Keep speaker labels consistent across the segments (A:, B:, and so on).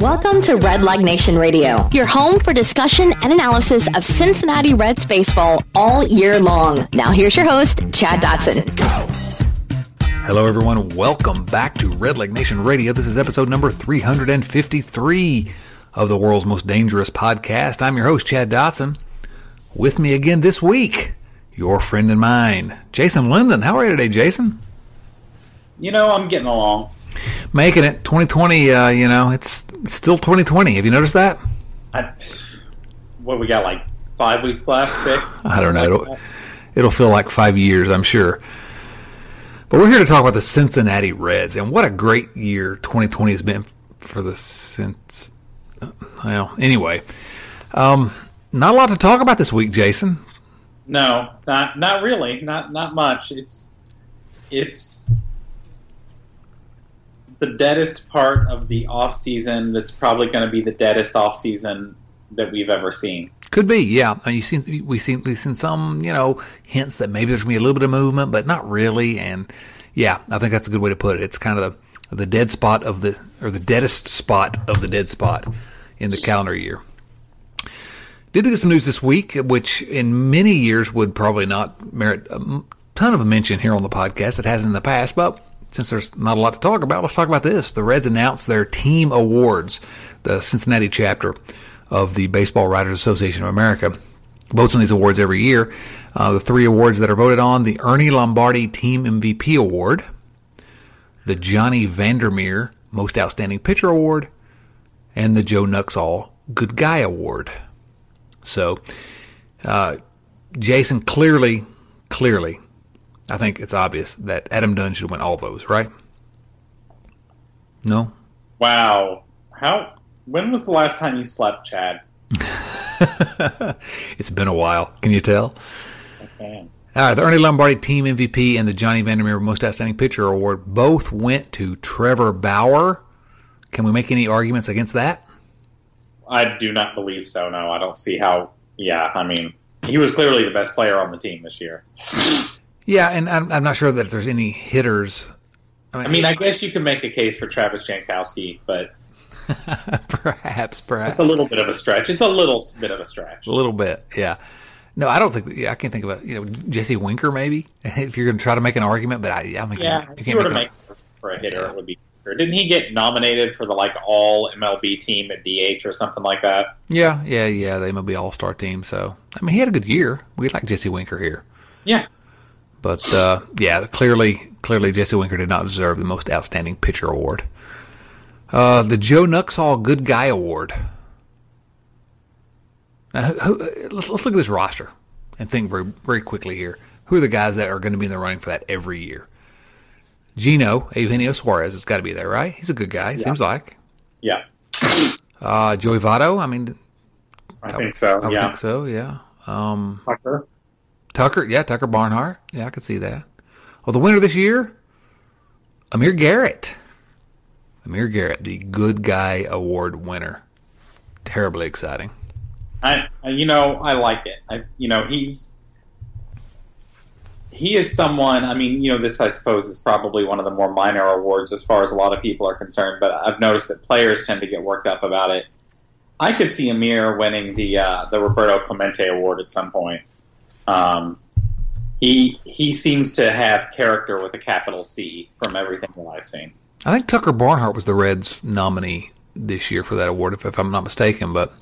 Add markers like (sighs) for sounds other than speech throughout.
A: Welcome to Red Leg Nation Radio, your home for discussion and analysis of Cincinnati Reds baseball all year long. Now here's your host, Chad Dotson.
B: Hello, everyone. Welcome back to Red Leg Nation Radio. This is episode number 353 of the world's most dangerous podcast. I'm your host, Chad Dotson. With me again this week, your friend and mine, Jason Linden. How are you today, Jason?
C: You know, I'm getting along.
B: Making it 2020. Uh, you know, it's still 2020. Have you noticed that?
C: I, what we got like five weeks left, six? (laughs)
B: I don't know. It'll, it'll feel like five years, I'm sure. But we're here to talk about the Cincinnati Reds and what a great year 2020 has been for the since. Well, anyway, um, not a lot to talk about this week, Jason.
C: No, not not really, not not much. It's it's the deadest part of the off season. That's probably going to be the deadest off season that we've ever seen.
B: Could be, yeah. And you seen we seen we've seen some you know hints that maybe there's gonna be a little bit of movement, but not really. And yeah, I think that's a good way to put it. It's kind of the, the dead spot of the or the deadest spot of the dead spot in the calendar year. Did get some news this week, which in many years would probably not merit a ton of a mention here on the podcast. It hasn't in the past, but since there's not a lot to talk about, let's talk about this. The Reds announced their team awards, the Cincinnati chapter of the Baseball Writers Association of America. Votes on these awards every year. Uh, the three awards that are voted on the Ernie Lombardi Team MVP Award, the Johnny Vander Meer Most Outstanding Pitcher Award, and the Joe Nuxhall Good Guy Award. So, uh, Jason, clearly, clearly, I think it's obvious that Adam Dunn should win all those, right? No?
C: Wow. How? When was the last time you slept, Chad? (laughs)
B: it's been a while. Can you tell?
C: Okay.
B: All right, the Ernie Lombardi Team MVP and the Johnny Vander Meer Most Outstanding Pitcher Award both went to Trevor Bauer. Can we make any arguments against that?
C: I do not believe so. No, I don't see how. Yeah, I mean, he was clearly the best player on the team this year. (laughs)
B: Yeah, and I'm, I'm not sure that there's any hitters.
C: I mean, I guess you could make a case for Travis Jankowski, but (laughs)
B: perhaps, perhaps
C: it's a little bit of a stretch. It's a little bit of a stretch.
B: A little bit, yeah. No, I don't think. Yeah, I can't think of a you know Jesse Winker maybe (laughs) if you're going to try to make an argument. But I, I think
C: yeah,
B: you,
C: if
B: can't
C: you were to
B: make
C: make for a hitter, it would be. Didn't he get nominated for the like all MLB team at DH or something like that?
B: Yeah, yeah, yeah. They may be all star team. So I mean, he had a good year. We like Jesse Winker here.
C: Yeah,
B: but uh, yeah, clearly, clearly Jesse Winker did not deserve the most outstanding pitcher award. Uh, the Joe Nuxhall Good Guy Award. Now, who, let's let's look at this roster and think very very quickly here. Who are the guys that are going to be in the running for that every year? Geno Eugenio Suarez has got to be there, right? He's a good guy.
C: Yeah.
B: Seems like.
C: yeah,
B: Uh, Joey Votto. I mean,
C: I think so.
B: I
C: yeah,
B: think so. Yeah. Um,
C: Tucker.
B: Tucker, yeah, Tucker Barnhart. Yeah, I could see that. Well, the winner this year, Amir Garrett. Amir Garrett, the Good Guy Award winner. Terribly exciting.
C: I, you know, I like it. I, you know, he's he is someone. I mean, you know, this I suppose is probably one of the more minor awards as far as a lot of people are concerned. But I've noticed that players tend to get worked up about it. I could see Amir winning the uh, the Roberto Clemente Award at some point. Um, he he seems to have character with a capital C from everything that I've seen.
B: I think Tucker Barnhart was the Reds' nominee this year for that award, if, if I'm not mistaken. But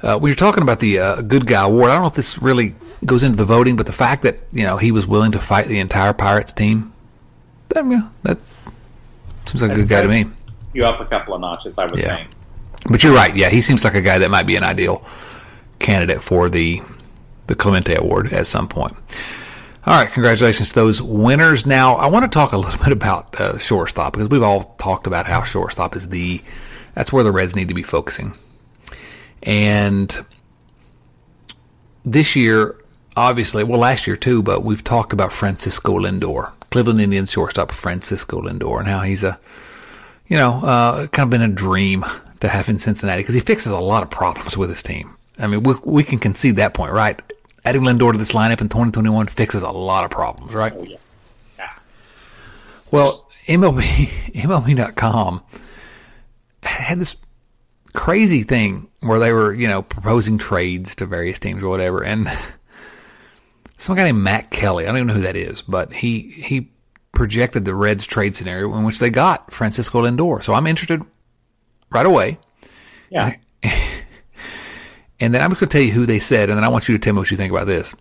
B: uh, when you're talking about the uh, Good Guy Award, I don't know if this really goes into the voting, but the fact that you know he was willing to fight the entire Pirates team, that, yeah, that seems like a good guy to me.
C: You up a couple of notches, I would
B: Yeah.
C: think.
B: But you're right. Yeah, he seems like a guy that might be an ideal candidate for the the Clemente Award at some point. All right, congratulations to those winners. Now, I want to talk a little (laughs) bit about uh, shortstop because we've all talked about how shortstop is the that's where the Reds need to be focusing And this year, obviously, well, last year too, but we've talked about Francisco Lindor, Cleveland Indians shortstop Francisco Lindor, and how he's a, you know, uh, kind of been a dream to have in Cincinnati because he fixes a lot of problems with his team. I mean, we, we can concede that point, right? Adding Lindor to this lineup in 2021 fixes a lot of problems, right?
C: Oh, yeah. yeah.
B: Well, MLB, (laughs) MLB.com had this crazy thing where they were, you know, proposing trades to various teams or whatever, and (laughs) some guy named Matt Kelly, I don't even know who that is, but he he projected the Reds trade scenario in which they got Francisco Lindor. So I'm interested right away.
C: Yeah.
B: And then I'm just going to tell you who they said, and then I want you to tell me what you think about this.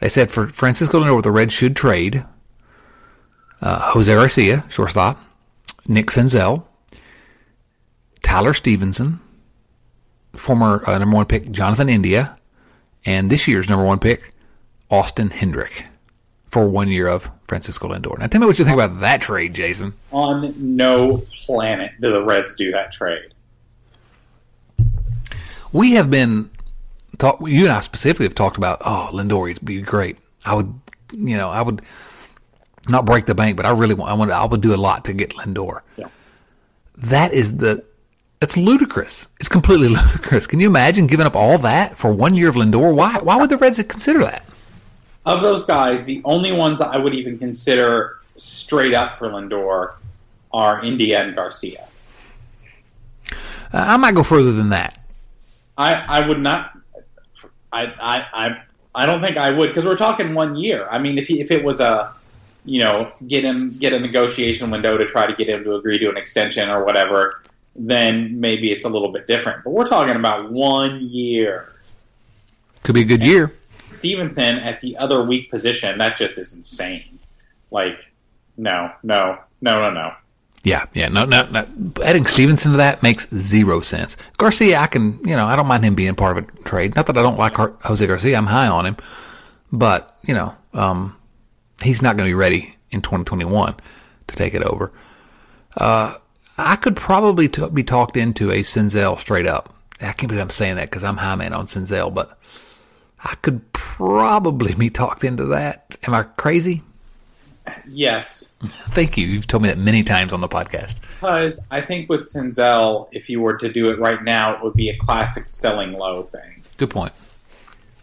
B: They said for Francisco Lindor, the Reds should trade uh, Jose Garcia, shortstop, Nick Senzel, Tyler Stephenson, former uh, number one pick Jonathan India, and this year's number one pick Austin Hendrick for one year of Francisco Lindor. Now, tell me what you think about that trade, Jason.
C: On no planet do the Reds do that trade.
B: We have been talk. You and I specifically have talked about. Oh, Lindor, he'd be great. I would, you know, I would not break the bank, but I really want. I want. I would do a lot to get Lindor.
C: Yeah.
B: That is the. It's ludicrous. It's completely (laughs) ludicrous. Can you imagine giving up all that for one year of Lindor? Why? Why would the Reds consider that?
C: Of those guys, the only ones I would even consider straight up for Lindor are India and Garcia.
B: Uh, I might go further than that.
C: I, I would not. I, I, I, I don't think I would because we're talking one year. I mean, if he, if it was a, you know, get him get a negotiation window to try to get him to agree to an extension or whatever, then maybe it's a little bit different. But we're talking about one year.
B: Could be a good year.
C: Stephenson at the other weak position, that just is insane. Like, no, no, no, no, no.
B: Yeah, yeah, no, no, no. Adding Stephenson to that makes zero sense. Garcia, I can, you know, I don't mind him being part of a trade. Not that I don't like Jose Garcia, I'm high on him, but you know, um, he's not going to be ready in 2021 to take it over. Uh, I could probably t- be talked into a Senzel straight up. I can't believe I'm saying that because I'm high man on Senzel, but I could probably be talked into that. Am I crazy?
C: Yes.
B: Thank you. You've told me that many times on the podcast.
C: Because I think with Senzel, if you were to do it right now, it would be a classic selling low thing.
B: Good point.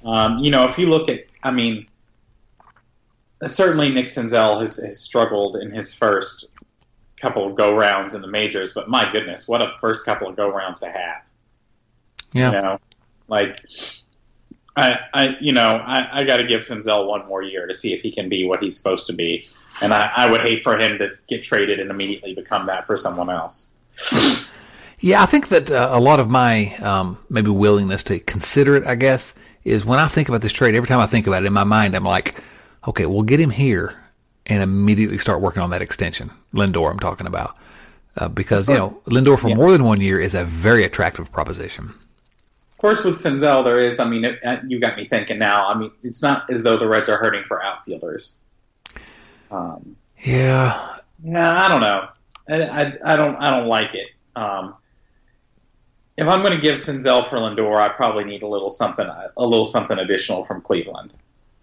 C: Um, you know, if you look at, I mean, certainly Nick Senzel has, has struggled in his first couple of go rounds in the majors, but my goodness, what a first couple of go rounds to have.
B: Yeah.
C: You know, like I, I, you know, I, I got to give Senzel one more year to see if he can be what he's supposed to be, and I, I would hate for him to get traded and immediately become that for someone else.
B: Yeah, I think that uh, a lot of my um, maybe willingness to consider it, I guess, is when I think about this trade. Every time I think about it in my mind, I'm like, okay, we'll get him here and immediately start working on that extension. Lindor, I'm talking about, uh, because you know Lindor for
C: Yeah.
B: more than one year is a very attractive proposition.
C: Of course, with Senzel, there is. I mean, it, uh, you got me thinking now. I mean, it's not as though the Reds are hurting for outfielders. Um,
B: Yeah,
C: yeah, I don't know. I, I, I don't. I don't like it. Um, if I'm going to give Senzel for Lindor, I probably need a little something, a little something additional from Cleveland.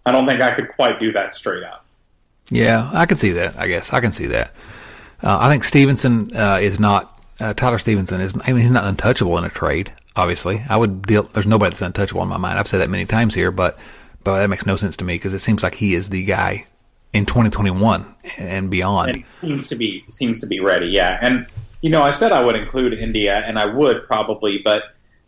C: I don't think I could quite do that straight up.
B: yeah, I can see that. I guess I can see that. Uh, I think Stephenson uh, is not uh, Tyler Stephenson is. I mean, he's not untouchable in a trade. Obviously, I would deal. There's nobody that's untouchable in my mind. I've said that many times here, but but that makes no sense to me because it seems like he is the guy in 2021 and beyond.
C: and seems to be seems to be ready. Yeah, and you know, I said I would include India, and I would probably, but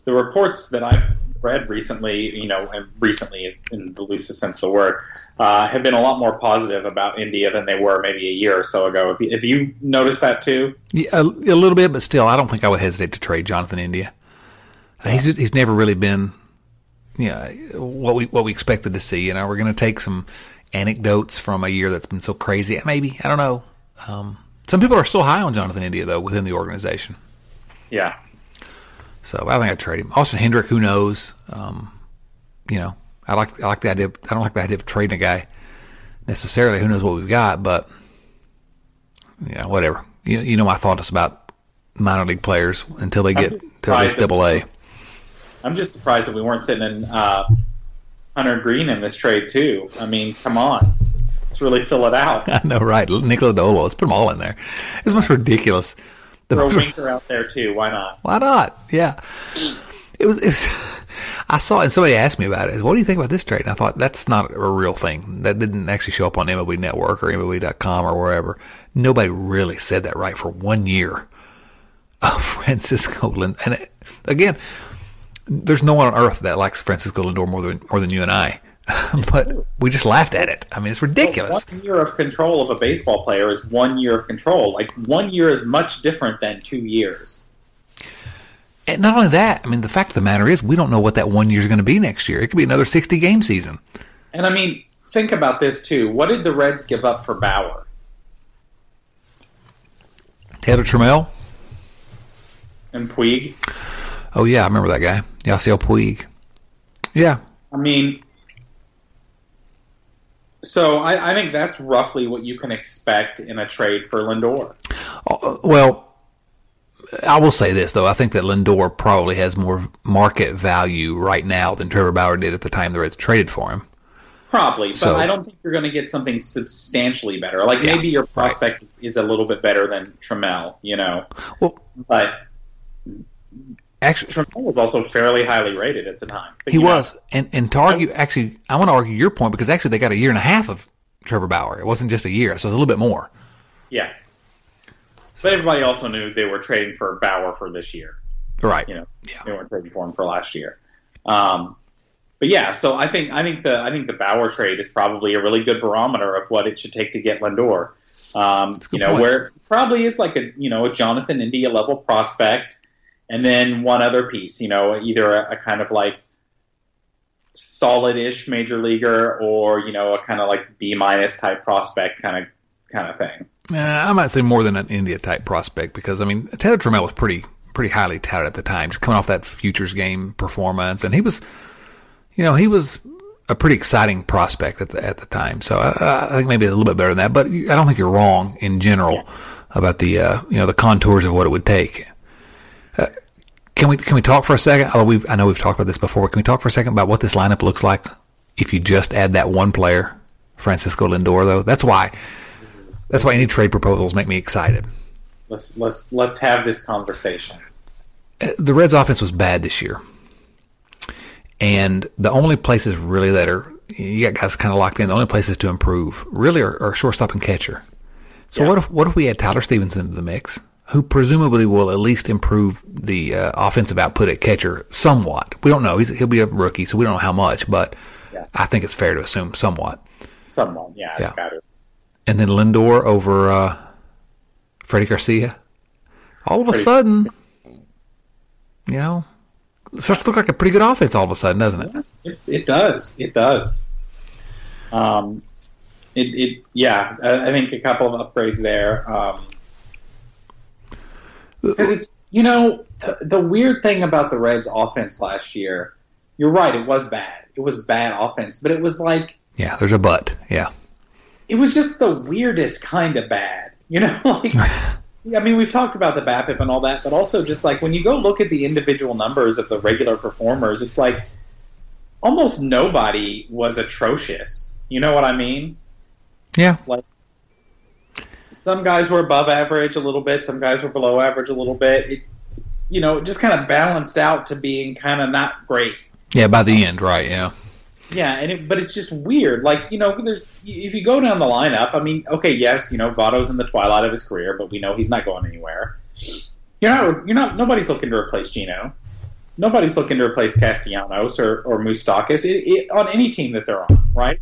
C: the reports that I've read recently, you know, and recently in the loosest sense of the word, uh, have been a lot more positive about India than they were maybe a year or so ago. Have you, you noticed that too?
B: Yeah, a, a little bit, but still, I don't think I would hesitate to trade Jonathan India. He's he's never really been, you know, what we what we expected to see. You know, we're going to take some anecdotes from a year that's been so crazy. Maybe I don't know. Um, some people are still high on Jonathan India though within the organization.
C: Yeah,
B: So I think I'd trade him. Austin Hendrick, who knows? Um, you know, I like I like the idea. Of, I don't like the idea of trading a guy necessarily. Who knows what we've got? But you know, whatever. You you know my thoughts about minor league players until they get to at least
C: surprised
B: double A.
C: I'm just surprised that we weren't sitting in uh, Hunter Greene in this trade too. I mean, come on, let's really fill it out. (laughs)
B: I know, right? Nick Lodolo. Let's put them all in there. It's most ridiculous.
C: The Throw Winker out there too. Why not?
B: Why not? Yeah. It was. It was (laughs) I saw it, and somebody asked me about it. What do you think about this trade? And I thought that's not a real thing. That didn't actually show up on MLB Network or MLB.com or wherever. Nobody really said that right for one year. Oh, (laughs) Francisco Lindor. And it, again, there's no one on earth that likes Francisco Lindor more than more than you and I. (laughs) but we just laughed at it. I mean, it's ridiculous.
C: Well, one year of control of a baseball player is one year of control. Like one year is much different than two years.
B: And not only that, I mean, the fact of the matter is, we don't know what that one year is going to be next year. It could be another 60 game season.
C: And I mean, think about this too. What did the Reds give up for Bauer?
B: Taylor Trammell?
C: And Puig?
B: Oh, yeah, I remember that guy. Yasiel Puig. Yeah.
C: I mean, so I, I, think that's roughly what you can expect in a trade for Lindor.
B: Uh, well, I will say this though. I think that Lindor probably has more market value right now than Trevor Bauer did at the time the Reds traded for him.
C: Probably, but so, I don't think you're going to get something substantially better. Like yeah, maybe your prospect right. is, is, a little bit better than Trammell, you know.
B: Well,
C: but
B: actually,
C: Trammell was also fairly highly rated at the time.
B: But, he was, know, and and to argue, actually, I want to argue your point because actually they got a year and a half of Trevor Bauer. It wasn't just a year, so it's a little bit more.
C: Yeah, but everybody also knew they were trading for Bauer for this year.
B: Right.
C: You know, yeah. they weren't trading for him for last year. Um, but yeah, so I think I think the I think the Bauer trade is probably a really good barometer of what it should take to get Lindor. Um, you know, point. where probably is like a you know a Jonathan India level prospect, and then one other piece. You know, either a, a kind of like solid-ish major leaguer, or you know, a kind of like B minus type prospect kind of kind of thing.
B: Uh, I might say more than an India type prospect because I mean Taylor Trammell was pretty pretty highly touted at the time, just coming off that futures game performance, and he was, you know, he was a pretty exciting prospect at the at the time. So I, I think maybe a little bit better than that, but I don't think you're wrong in general yeah. about the uh, you know the contours of what it would take. Can we can we talk for a second? Although we I know we've talked about this before. Can we talk for a second about what this lineup looks like if you just add that one player, Francisco Lindor? Though that's why that's why any trade proposals make me excited.
C: Let's let's let's have this conversation.
B: Uh, the Reds' offense was bad this year, and the only places really that are you got guys kind of locked in. The only places to improve really are, are shortstop and catcher. So yeah. what if what if we add Tyler Stephenson into the mix, who presumably will at least improve the uh, offensive output at catcher somewhat? We don't know. He's, he'll be a rookie, so we don't know how much, but yeah. I think it's fair to assume somewhat.
C: Somewhat, yeah, yeah. it's got to
B: and then Lindor over uh, Freddie Garcia. All of a sudden, you know, it starts to look like a pretty good offense all of a sudden, doesn't it?
C: It, it does. It does. Um, it, it yeah, I, I, think a couple of upgrades there. Um, because it's you know the, the weird thing about the Reds' offense last year. You're right. It was bad. It was bad offense, but it was like
B: yeah. There's a but. Yeah
C: it was just the weirdest kind of bad. You know, (laughs) like (laughs) I mean, we've talked about the BABIP and all that, but also just like when you go look at the individual numbers of the regular performers, it's like almost nobody was atrocious. You know what I mean?
B: Yeah.
C: Like some guys were above average a little bit, some guys were below average a little bit. It, you know, it just kind of balanced out to being kind of not great.
B: Yeah, by the end, right? Yeah.
C: Yeah, and it, but it's just weird. Like you know, there's if you go down the lineup. I mean, okay, yes, you know, Votto's in the twilight of his career, but we know he's not going anywhere. You're not. You're not. Nobody's looking to replace Geno. Nobody's looking to replace Castellanos or or Moustakas it, it, on any team that they're on. Right?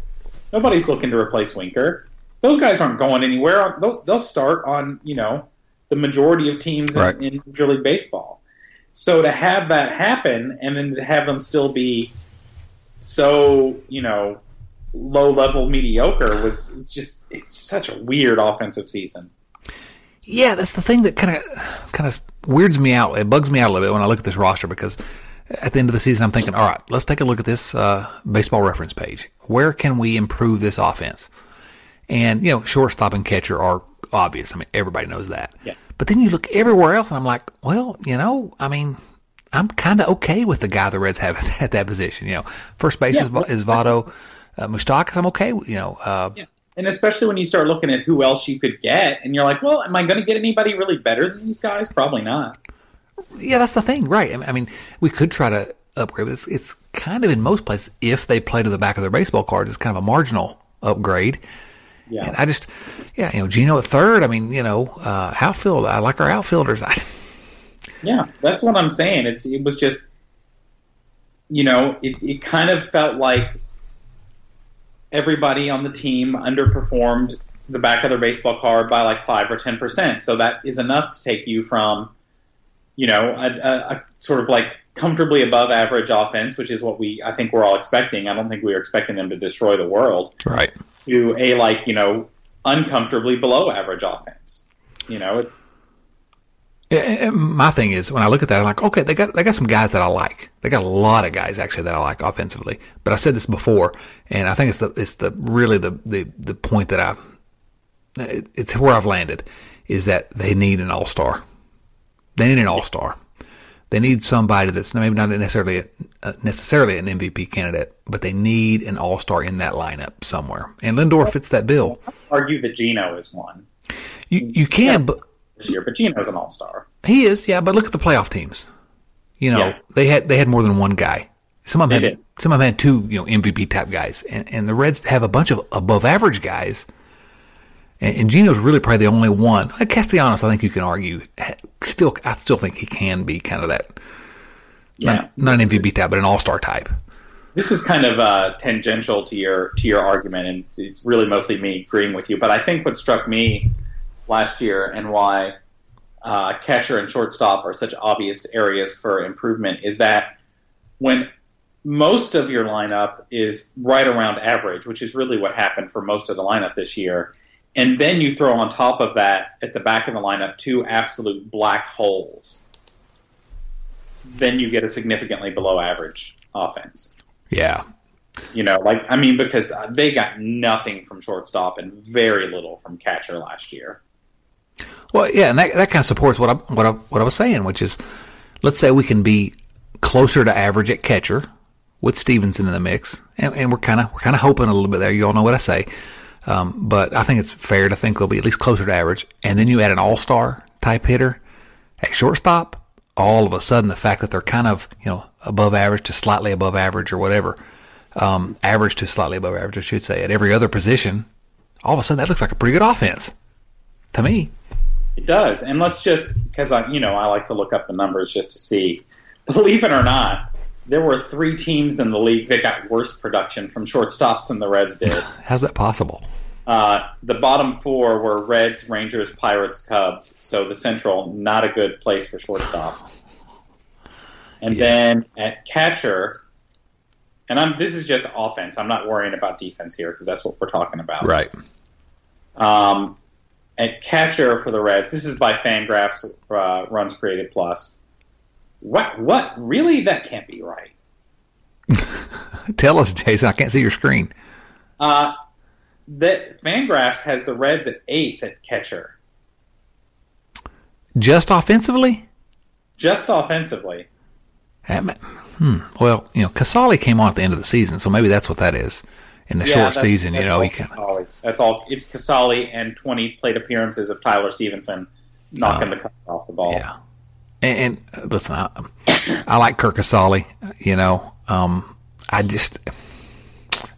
C: Nobody's looking to replace Winker. Those guys aren't going anywhere. They'll, they'll start on you know the majority of teams right. in, in Major League Baseball. So to have that happen and then to have them still be so you know low level mediocre was it's just it's such a weird offensive season.
B: Yeah, that's the thing that kind of kind of weirds me out. It bugs me out a little bit when I look at this roster because at the end of the season, I'm thinking, all right, let's take a look at this uh, baseball reference page. Where can we improve this offense? And you know, shortstop and catcher are obvious. I mean, everybody knows that.
C: Yeah.
B: But then you look everywhere else, and I'm like, well, you know, I mean, I'm kind of okay with the guy the Reds have (laughs) at that position. You know, first base yeah. is, is Votto. Uh, Moustakas, I'm okay. With, you know, uh,
C: yeah. And especially when you start looking at who else you could get, and you're like, well, am I going to get anybody really better than these guys? Probably not.
B: Yeah, that's the thing, right? I mean, we could try to upgrade, but it's, it's kind of in most places, if they play to the back of their baseball cards, it's kind of a marginal upgrade. Yeah. And I just, yeah, you know, Geno at third. I mean, you know, uh, outfield. I like our outfielders. I, (laughs)
C: yeah, that's what I'm saying. It's it was just, you know, it, it kind of felt like everybody on the team underperformed the back of their baseball card by like five or ten percent. So that is enough to take you from, you know, a, a, a, sort of like comfortably above average offense, which is what we I think we're all expecting. I don't think we were expecting them to destroy the world.
B: Right.
C: To a like you know uncomfortably below average offense. You know, it's
B: my thing is when I look at that, I'm like, okay, they got they got some guys that I like. They got a lot of guys actually that I like offensively. But I said this before, and I think it's the it's the really the the, the point that I it's where I've landed is that they need an all star. They need an all star. They need somebody that's maybe not necessarily a, uh, necessarily an MVP candidate, but they need an all star in that lineup somewhere. And Lindor fits that bill.
C: argue that Geno is one.
B: You you can, yeah. but
C: this year, but Geno's an all star.
B: He is, yeah. But look at the playoff teams. You know, yeah. they had they had more than one guy. Some of them they had did. some of them had two, you know, MVP type guys, and, and the Reds have a bunch of above average guys. And, and Geno's really probably the only one. Castellanos, I think you can argue. Still, I still think he can be kind of that. Yeah, not, not an MVP type, but an all star type.
C: This is kind of uh, tangential to your to your argument, and it's, it's really mostly me agreeing with you. But I think what struck me last year and why uh, catcher and shortstop are such obvious areas for improvement is that when most of your lineup is right around average, which is really what happened for most of the lineup this year, and then you throw on top of that at the back of the lineup two absolute black holes, then you get a significantly below average offense.
B: Yeah.
C: You know, like I mean, because they got nothing from shortstop and very little from catcher last year.
B: Well, yeah, and that, that kind of supports what I what I what I was saying, which is, let's say we can be closer to average at catcher with Stephenson in the mix, and, and we're kind of we're kind of hoping a little bit there. You all know what I say, um, but I think it's fair to think they'll be at least closer to average. And then you add an all star type hitter at shortstop. All of a sudden, the fact that they're kind of you know above average to slightly above average or whatever, um, average to slightly above average, I should say, at every other position, all of a sudden that looks like a pretty good offense to me.
C: It does, and let's just because I, you know, I like to look up the numbers just to see. (laughs) Believe it or not, there were three teams in the league that got worse production from shortstops than the Reds did. (sighs)
B: How's that possible?
C: Uh, the bottom four were Reds, Rangers, Pirates, Cubs. So the Central, not a good place for shortstop. And yeah. then at catcher, and I'm this is just offense. I'm not worrying about defense here because that's what we're talking about.
B: Right.
C: Um, at catcher for the Reds, this is by Fangraphs uh, Runs Created Plus. What? What? Really? That can't be right. (laughs)
B: Tell us, Jason. I can't see your screen.
C: Uh, that Fangraphs has the Reds at eighth at catcher.
B: Just offensively?
C: Just offensively.
B: Hmm. Well, you know, Casali came on at the end of the season, so maybe that's what that is in the yeah, short season. You know, he
C: can. That's all. It's Casali and 20 plate appearances of Tyler Stephenson knocking uh, the cup off the ball.
B: Yeah. And, and uh, listen, I, I, like Curt Casali. You know, um, I just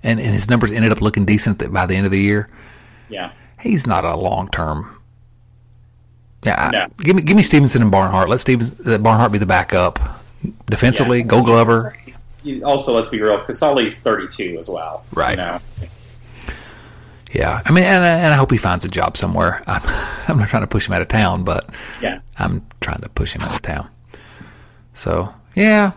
B: and, and his numbers ended up looking decent by the end of the year.
C: Yeah.
B: He's not a long term. Yeah, no. I, give me give me Stephenson and Barnhart. Let Stevens Barnhart be the backup defensively. Yeah. Gold Glover
C: also, let's be real, Casali's 32 as well.
B: Right.
C: You know?
B: Yeah, I mean, and, and I hope he finds a job somewhere. (laughs) I'm, I'm not trying to push him out of town, but
C: yeah,
B: I'm trying to push him out of town. So yeah,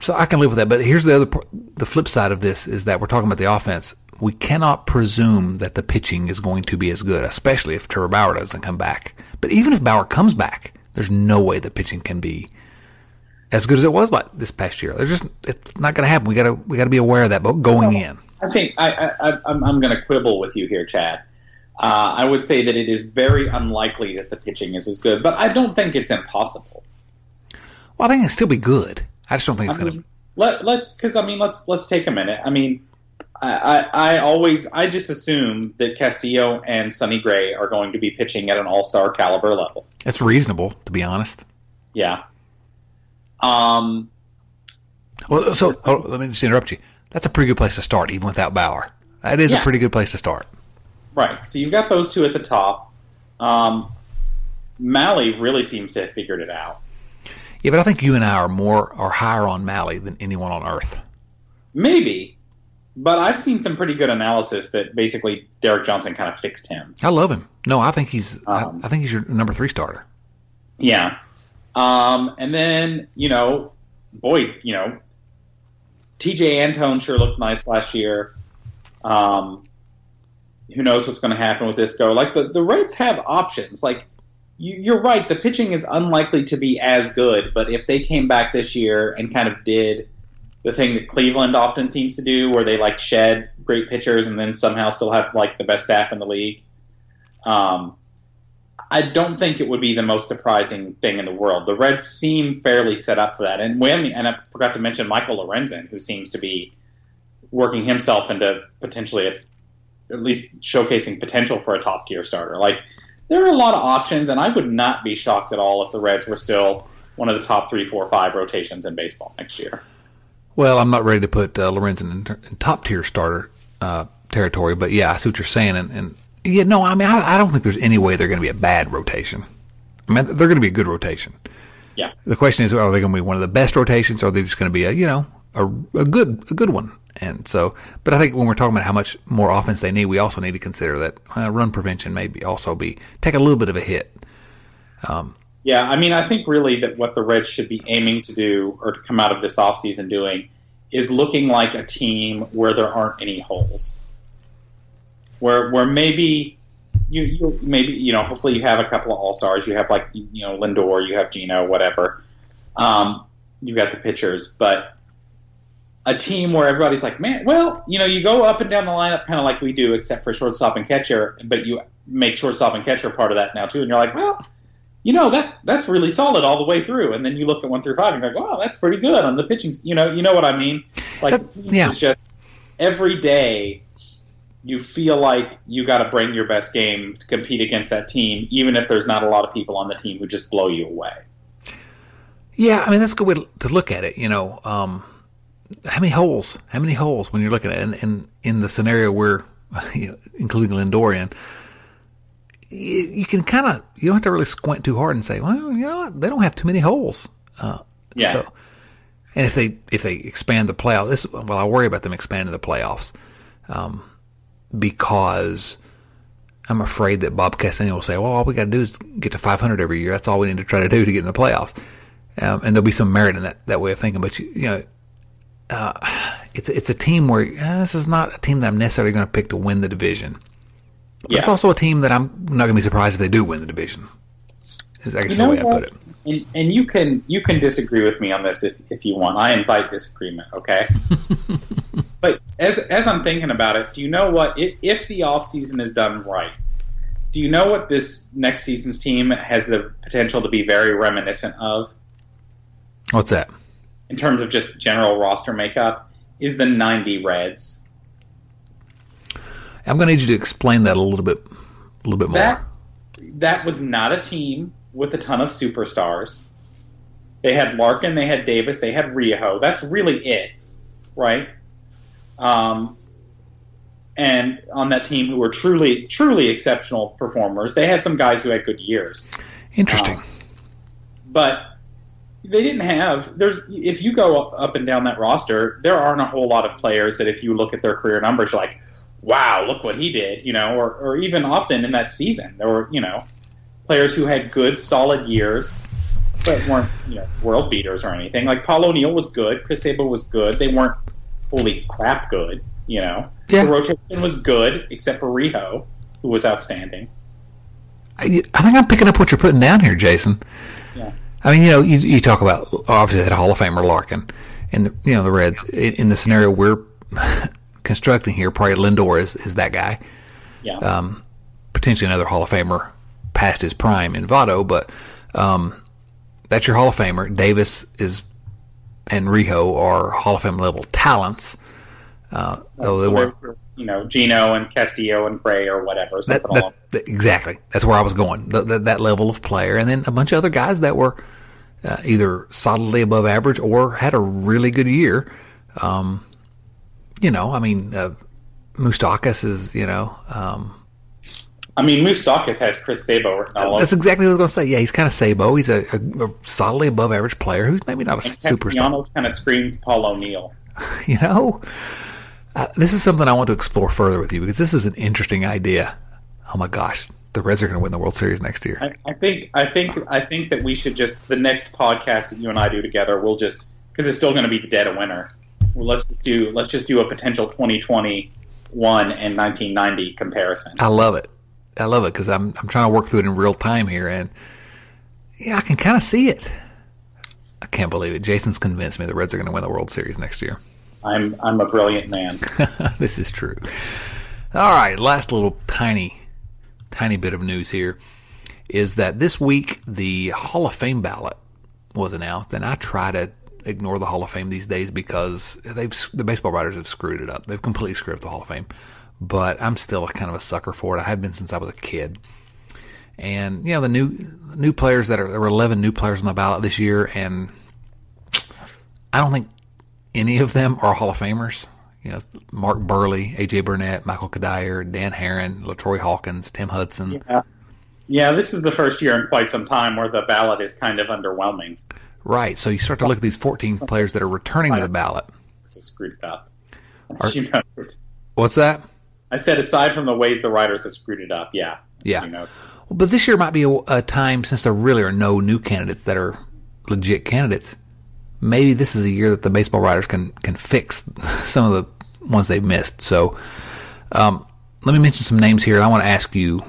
B: so I can live with that. But here's the other, the flip side of this is that we're talking about the offense. We cannot presume that the pitching is going to be as good, especially if Trevor Bauer doesn't come back. But even if Bauer comes back, there's no way the pitching can be as good as it was like this past year. They're just it's not going to happen. We got to we got to be aware of that. But going well, in,
C: I think I, I, I'm, I'm going to quibble with you here, Chad. Uh, I would say that it is very unlikely that the pitching is as good, but I don't think it's impossible.
B: Well, I think it'll still be good. I just don't think it's
C: I
B: going to.
C: mean, let, let's because I mean let's let's take a minute. I mean, I, I, I always I just assume that Castillo and Sonny Gray are going to be pitching at an All Star caliber level.
B: That's reasonable, to be honest.
C: Yeah. Um.
B: Well, so let me just interrupt you. That's a pretty good place to start, even without Bauer. That is
C: Yeah.
B: a pretty good place to start.
C: Right. So you've got those two at the top. Um, Mahle really seems to have figured it out.
B: Yeah, but I think you and I are more are higher on Mahle than anyone on earth.
C: Maybe, but I've seen some pretty good analysis that basically Derek Johnson kind of fixed him.
B: I love him. No, I think he's
C: Um,
B: I, I think he's your number three starter.
C: Yeah. Um, and then, you know, boy, you know, Tejay Antone sure looked nice last year. Um, who knows what's going to happen with this go? Like the, the Reds have options. Like you're right, the pitching is unlikely to be as good, but if they came back this year and kind of did the thing that Cleveland often seems to do, where they like shed great pitchers and then somehow still have like the best staff in the league, um, I don't think it would be the most surprising thing in the world. The Reds seem fairly set up for that, and when and I forgot to mention Michael Lorenzen, who seems to be working himself into potentially a, at least showcasing potential for a top tier starter. Like there are a lot of options, and I would not be shocked at all if the Reds were still one of the top three, four, five rotations in baseball next year.
B: Well, I'm not ready to put uh, Lorenzen in, in top tier starter uh, territory, but yeah, I see what you're saying, and, and yeah, no, I mean, I, I don't think there's any way they're going to be a bad rotation. I mean, they're going to be a good rotation.
C: Yeah.
B: The question is, are they going to be one of the best rotations, or are they just going to be a you know a, a good a good one? And so, but I think when we're talking about how much more offense they need, we also need to consider that uh, run prevention may be also be take a little bit of a hit.
C: Yeah, I mean, I think really that what the Reds should be aiming to do or to come out of this offseason doing is looking like a team where there aren't any holes. Where where maybe you, you maybe you know hopefully you have a couple of all stars. You have like you know Lindor, you have Geno, whatever. Um, you got the pitchers, but a team where everybody's like, man, well, you know, you go up and down the lineup kind of like we do, except for shortstop and catcher, but you make shortstop and catcher part of that now too, and you're like, well, you know that that's really solid all the way through. And then you look at one through five and you're like, wow, that's pretty good on the pitching. You know, you know what I mean? Like,
B: That- yeah.
C: it's just every day you feel like you got to bring your best game to compete against that team, even if there's not a lot of people on the team who just blow you away.
B: Yeah, I mean that's a good way to look at it. You know, um, how many holes? How many holes when you're looking at it? And, and in the scenario where, (laughs) you know, including Lindorian, you, you can kind of you don't have to really squint too hard and say, well, you know what, they don't have too many holes. Uh,
C: Yeah.
B: So, and if they if they expand the playoff, this well, I worry about them expanding the playoffs, um, because. I'm afraid that Bob Castellini will say, "Well, all we got to do is get to 500 every year. That's all we need to try to do to get in the playoffs." um, and there'll be some merit in that, that way of thinking. But you, you know, uh, it's it's a team where uh, this is not a team that I'm necessarily going to pick to win the division. But It's also a team that I'm not going to be surprised if they do win the division. Is I guess the way I put it.
C: And, and you can you can disagree with me on this if, if you want. I invite disagreement. Okay. (laughs) but as as I'm thinking about it, do you know what? If, if the off season is done right, do you know what this next season's team has the potential to be very reminiscent of
B: What's that?
C: In terms of just general roster makeup? Is the '90 Reds?
B: I'm going to need you to explain that a little bit, a little bit more.
C: That that was not a team with a ton of superstars. They had Larkin, they had Davis, they had Rijo. That's really it, right? Um, and on that team, who were truly, truly exceptional performers, they had some guys who had good years,
B: Interesting.
C: Um, but they didn't have. There's if you go up and down that roster, there aren't a whole lot of players that if you look at their career numbers, you're like, wow, look what he did, you know, or, or even often in that season, there were, you know, players who had good, solid years, but weren't, you know, world beaters or anything. Like Paul O'Neill was good, Chris Sabo was good. They weren't holy crap good, you know.
B: Yeah.
C: The rotation was good, except for Rijo, who was outstanding.
B: I, I think I'm picking up what you're putting down here, Jason. I mean, you know, you, you talk about obviously that Hall of Famer Larkin, and the, you know the Reds in, in the scenario we're (laughs) constructing here. Probably Lindor is is that guy.
C: Yeah.
B: Um, potentially another Hall of Famer past his prime in Votto, but um, that's your Hall of Famer. Davis is and Rijo are Hall of Fame level talents. Uh, though they
C: So
B: weren't.
C: you know, Geno and Castillo and Gray or whatever.
B: That,
C: Something
B: that-
C: along.
B: exactly. That's where I was going. Th th that level of player, and then a bunch of other guys that were uh, either solidly above average or had a really good year. Um, you know, I mean, uh, Moustakas is, you know, um,
C: I mean, Moustakas has Chris Sabo written all
B: that's exactly what I was going to say. Yeah, he's kind of Sabo. He's a, a, a solidly above average player who's maybe not a
C: And
B: superstar.
C: Kind of screams Paul O'Neill. (laughs)
B: You know, uh, this is something I want to explore further with you because this is an interesting idea. Oh my gosh, the Reds are going to win the World Series next year.
C: I, I think I think I think that we should just the next podcast that you and I do together, we'll just because it's still going to be the dead of winter. Well, let's just do let's just do a potential 2021 and 1990 comparison.
B: I love it. I love it because I'm I'm trying to work through it in real time here, and yeah, I can kind of see it. I can't believe it. Jason's convinced me the Reds are going to win the World Series next year.
C: I'm I'm a brilliant man. (laughs)
B: this is true. All right, last little tiny, tiny bit of news here is that this week the Hall of Fame ballot was announced, and I try to ignore the Hall of Fame these days because they've the baseball writers have screwed it up. They've completely screwed up the Hall of Fame, but I'm still kind of a sucker for it. I have been since I was a kid. And you know the new new players that are there were 11 new players on the ballot this year, and I don't think any of them are Hall of Famers. You know, Mark Buehrle, AJ Burnett, Michael Cuddyer, Dan Haren, Latroy Hawkins, Tim Hudson.
C: Yeah. yeah, this is the first year in quite some time where the ballot is kind of underwhelming.
B: Right. So you start to look at these 14 players that are returning to the ballot.
C: So screwed up.
B: Are-
C: you know,
B: What's that?
C: I said aside from the ways the writers have screwed it up, yeah.
B: Yeah.
C: You know,
B: But this year might be a, a time since there really are no new candidates that are legit candidates. Maybe this is a year that the baseball writers can can fix (laughs) some of the ones they've missed. So, um, let me mention some names here. and I want to ask you: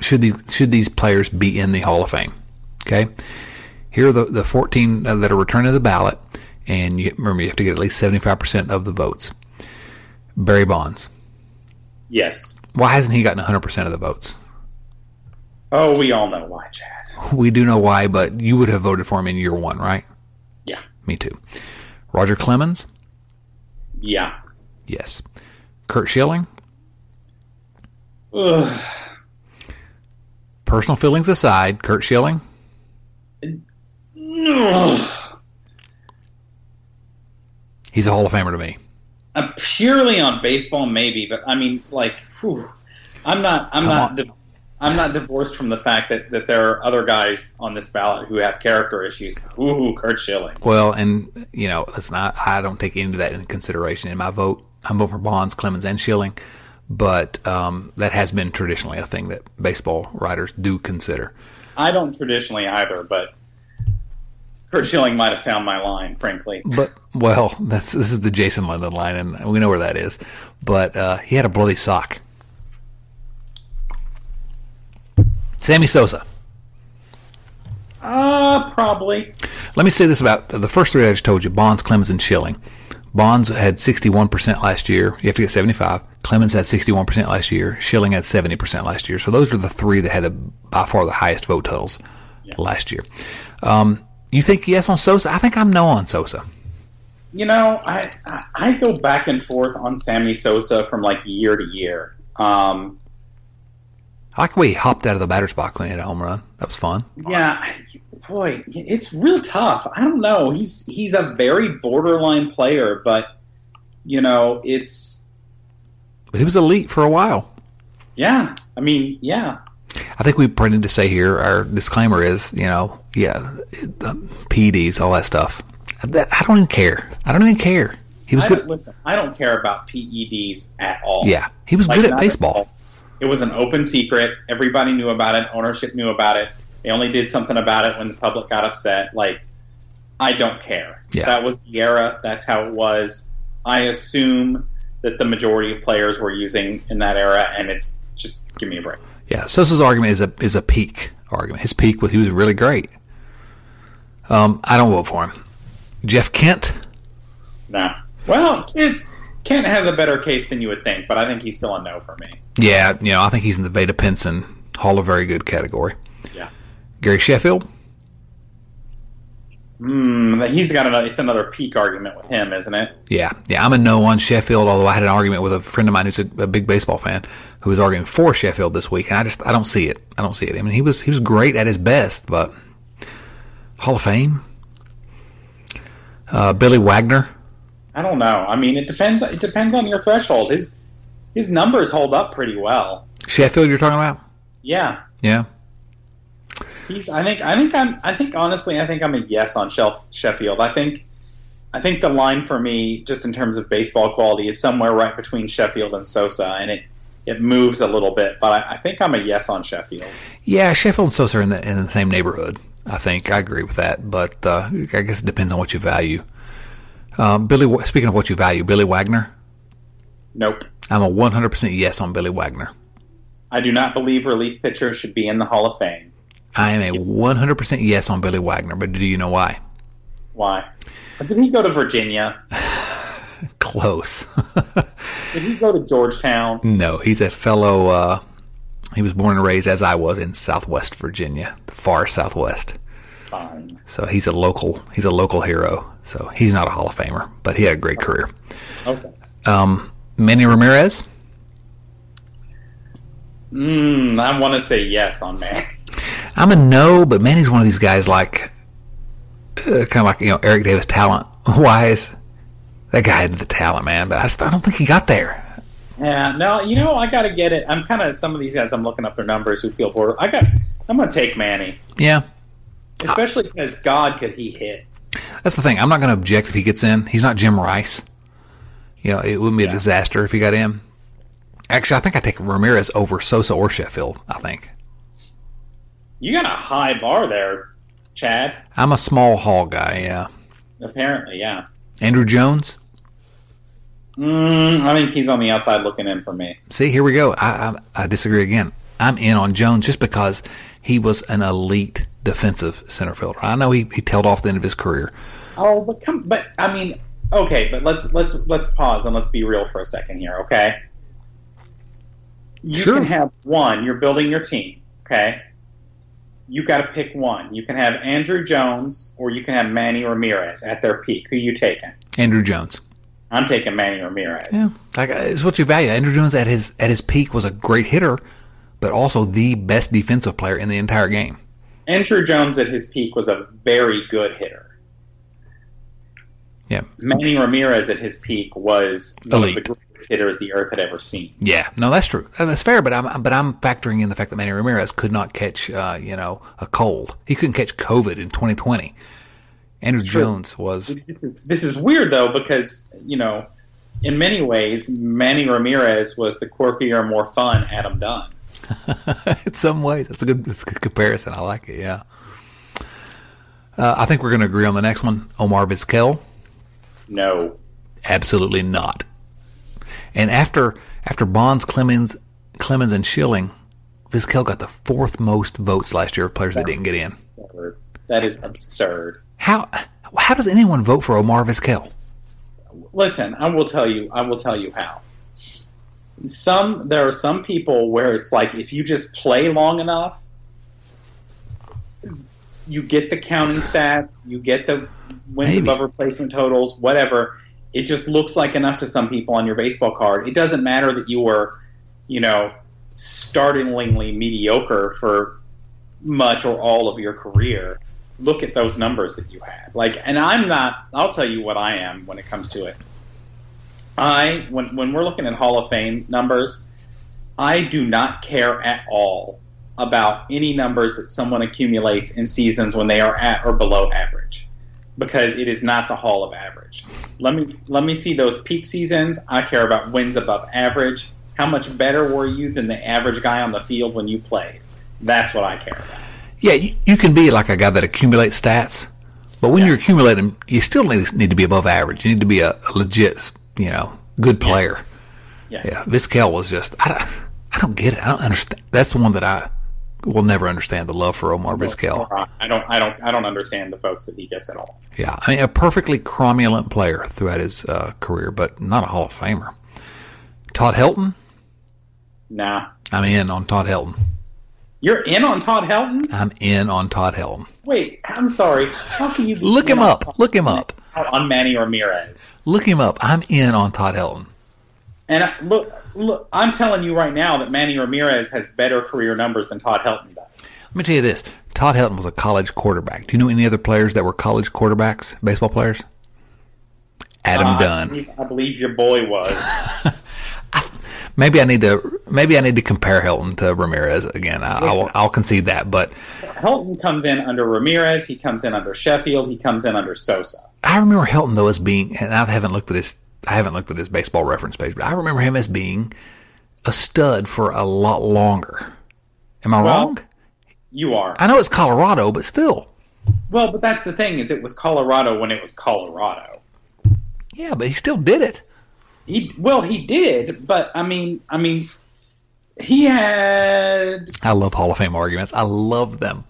B: should these should these players be in the Hall of Fame? Okay, here are the the 14 that are returning to the ballot, and you, remember you have to get at least 75 percent of the votes. Barry Bonds.
C: yes.
B: Why hasn't he gotten 100 percent of the votes?
C: Oh, we all know why, Chad.
B: We do know why, but you would have voted for him in year one, right?
C: Yeah.
B: Me too. Roger Clemens?
C: Yeah.
B: Yes. Curt Schilling?
C: Ugh.
B: Personal feelings aside, Curt Schilling?
C: Ugh.
B: He's a Hall of Famer to me.
C: Uh, purely on baseball, maybe, but I mean, like, whew, I'm not, I'm
B: Come
C: not, di- I'm not divorced from the fact that, that there are other guys on this ballot who have character issues. Ooh, Curt Schilling.
B: Well, and, you know, let's not, I don't take any of that into consideration in my vote. I'm for Bonds, Clemens, and Schilling, but um, that has been traditionally a thing that baseball writers do consider.
C: I don't traditionally either, but Curt Schilling might have found my line, frankly.
B: But well, that's this is the Jason Linden line, and we know where that is. But uh, he had a bloody sock. Sammy Sosa.
C: Uh, probably.
B: Let me say this about the first three I just told you: Bonds, Clemens, and Schilling. Bonds had 61% last year. You have to get 75. Clemens had 61% last year. Schilling had 70% last year. So those are the three that had the, by far the highest vote totals last year. Um, you think yes on Sosa? I think I'm no on Sosa.
C: You know, I, I I go back and forth on Sammy Sosa from like year to year. Um,
B: I like the way he hopped out of the batter's box when he had a home run. That was fun.
C: yeah, boy, it's real tough. I don't know. He's he's a very borderline player, but you know, it's
B: But he was elite for a while.
C: yeah. I mean, yeah.
B: I think we need to say here our disclaimer is, you know, yeah, PEDs, all that stuff. I don't even care. I don't even care. He was
C: I
B: good.
C: listen, I don't care about PEDs at all.
B: yeah, he was
C: Like,
B: good at baseball.
C: all. It was an open secret. Everybody knew about it. Ownership knew about it. They only did something about it when the public got upset. Like, I don't care.
B: Yeah.
C: That was the era. That's how it was. I assume that the majority of players were using in that era, and it's just give me a break.
B: Yeah, Sosa's argument is a is a peak argument. His peak was he was really great. Um, I don't vote for him. Jeff Kent.
C: No. Well, Kent, Kent has a better case than you would think, but I think he's still a no for me.
B: Yeah, you know, I think he's in the Vada Pinson Hall of Very Good category. Gary Sheffield.
C: Uh,
B: Gary Sheffield.
C: no. Mm, he's got another. It's another peak argument with him, isn't it?
B: Yeah, yeah. I'm a no on Sheffield. Although I had an argument with a friend of mine who's a, a, big baseball fan who was arguing for Sheffield this week, and I just I don't see it. I don't see it. I mean, he was he was great at his best, but Hall of Fame. Uh, Billy Wagner.
C: I don't know. I mean, it depends. It depends on your threshold. His his numbers hold up pretty well.
B: Sheffield, you're talking about?
C: Yeah.
B: Yeah.
C: He's. I think. I think. I'm. I think honestly, I think I'm a yes on Sheffield. I think. I think the line for me, just in terms of baseball quality, is somewhere right between Sheffield and Sosa, and it it moves a little bit. But I, I think I'm a yes on Sheffield.
B: Yeah, Sheffield and Sosa are in the in the same neighborhood. I think I agree with that, but uh, I guess it depends on what you value. Um, Billy, speaking of what you value, Billy Wagner.
C: Nope.
B: I'm a 100% yes on Billy Wagner.
C: I do not believe relief pitchers should be in the Hall of Fame.
B: I am a 100% yes on Billy Wagner, but do you know why?
C: Why? Did he go to Virginia? (laughs)
B: Close. (laughs)
C: Did he go to Georgetown?
B: No, he's a fellow. Uh, he was born and raised, as I was, in Southwest Virginia, the far Southwest.
C: Fine.
B: So he's a local. He's a local hero. So he's not a Hall of Famer, but he had a great career.
C: Okay.
B: Um, Manny Ramirez.
C: Mm, I want to say yes on Manny.
B: I'm a no, but Manny's one of these guys like, uh, kind of like you know Eric Davis talent wise. That guy had the talent, man, but I, just, I don't think he got there.
C: Yeah, no, you know I got to get it. I'm kind of some of these guys. I'm looking up their numbers who feel bored. I got. I'm going to take Manny,
B: Yeah,
C: especially because God could he hit.
B: that's the thing. I'm not going to object if he gets in. He's not Jim Rice. You know, it wouldn't be a disaster if he got in. Actually, I think I take Ramirez over Sosa or Sheffield. I think
C: You got a high bar there, Chad.
B: I'm a small hall guy. Yeah,
C: Apparently, yeah.
B: Andruw Jones.
C: Mm, I think he's on the outside looking in for me.
B: See, here we go. I, I I disagree again. I'm in on Jones just because he was an elite defensive center fielder. I know he, he tailed off the end of his career.
C: Oh, but come, but I mean, okay, but let's let's let's pause and let's be real for a second here, okay? You
B: Sure.
C: can have one. You're building your team, okay? You got to pick one. You can have Andruw Jones or you can have Manny Ramirez at their peak. Who you taking?
B: Andruw Jones.
C: I'm taking Manny Ramirez.
B: Yeah, like it's what you value. Andruw Jones at his at his peak was a great hitter, but also the best defensive player in the entire game.
C: Andruw Jones at his peak was a very good hitter.
B: Yeah,
C: Manny Ramirez at his peak was one of the greatest hitters the earth had ever seen.
B: yeah, no, that's true. That's fair, but I'm but I'm factoring in the fact that Manny Ramirez could not catch uh, you know a cold. He couldn't catch COVID in 2020. Andrew. Jones was
C: This is this is weird though because you know, in many ways, Manny Ramirez was the quirkier, more fun Adam Dunn. (laughs)
B: in some ways. That's a good that's a good comparison. I like it. Yeah. Uh, I think we're going to agree on the next one. Omar Vizquel.
C: No,
B: Absolutely not. And after after Bonds, Clemens, Clemens, and Schilling, Vizquel got the fourth most votes last year of players that didn't get in.
C: absurd. that is absurd.
B: How how does anyone vote for Omar Vizquel?
C: Listen, I will tell you. I will tell you how. Some there are some people where it's like if you just play long enough, you get the counting (sighs) stats, you get the wins
B: Maybe.
C: above replacement totals, whatever. It just looks like enough to some people on your baseball card. It doesn't matter that you were, you know, startlingly mediocre for much or all of your career. Look at those numbers that you had. Like, and I'm not. I'll tell you what I am when it comes to it. I when when we're looking at Hall of Fame numbers, I do not care at all about any numbers that someone accumulates in seasons when they are at or below average because it is not the hall of average. Let me let me see those peak seasons. I care about wins above average. How much better were you than the average guy on the field when you played? That's what I care about.
B: Yeah, you, you can be like a guy that accumulates stats, but when you're accumulating, you still need, need to be above average. You need to be a, a legit, you know, good player.
C: Yeah.
B: Yeah, Vizquel was just I don't, I don't get it. I don't understand. That's the one that I will never understand the love for Omar Vizquel.
C: I don't I don't I don't understand the votes that he gets at all.
B: Yeah, I mean a perfectly cromulent player throughout his uh, career, but not a Hall of Famer. Todd Helton,
C: Nah.
B: I'm in on Todd Helton.
C: You're in on Todd Helton?
B: I'm in on Todd Helton.
C: Wait, I'm sorry. How can you
B: look him up? Look him up.
C: On Manny Ramirez.
B: Look him up. I'm in on Todd Helton.
C: And I, look, look, I'm telling you right now that Manny Ramirez has better career numbers than Todd Helton does.
B: Let me tell you this: Todd Helton was a college quarterback. Do you know any other players that were college quarterbacks, baseball players? Adam
C: uh,
B: Dunn.
C: I believe, I believe your boy was. (laughs)
B: maybe I need to maybe I need to compare Helton to Ramirez again. I, will I'll concede that, but
C: Helton comes in under Ramirez. He comes in under Sheffield. He comes in under Sosa.
B: I remember Helton though as being, and I haven't looked at his I haven't looked at his baseball reference page, but I remember him as being a stud for a lot longer. Am I
C: Well,
B: wrong?
C: You are.
B: I know it's Colorado, but still.
C: Well, but that's the thing is it was Colorado when it was Colorado.
B: Yeah, but he still did it.
C: He well, he did, but I mean, I mean, he had
B: I love Hall of Fame arguments. I love them.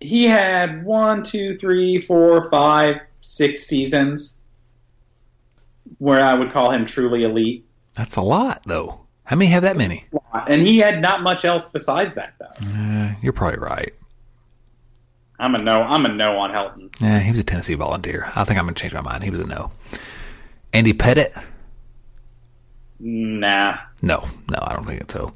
C: he had one, two, three, four, five, six seasons where I would call him truly elite,
B: That's a lot, though. How many have that many?
C: and he had not much else besides that though.
B: Uh, you're probably right.
C: I'm a no. I'm a no on Helton.
B: Yeah, he was a Tennessee volunteer. I think I'm going to change my mind. He was a no. Andy Pettitte?
C: Nah.
B: No, no, I don't think it's so.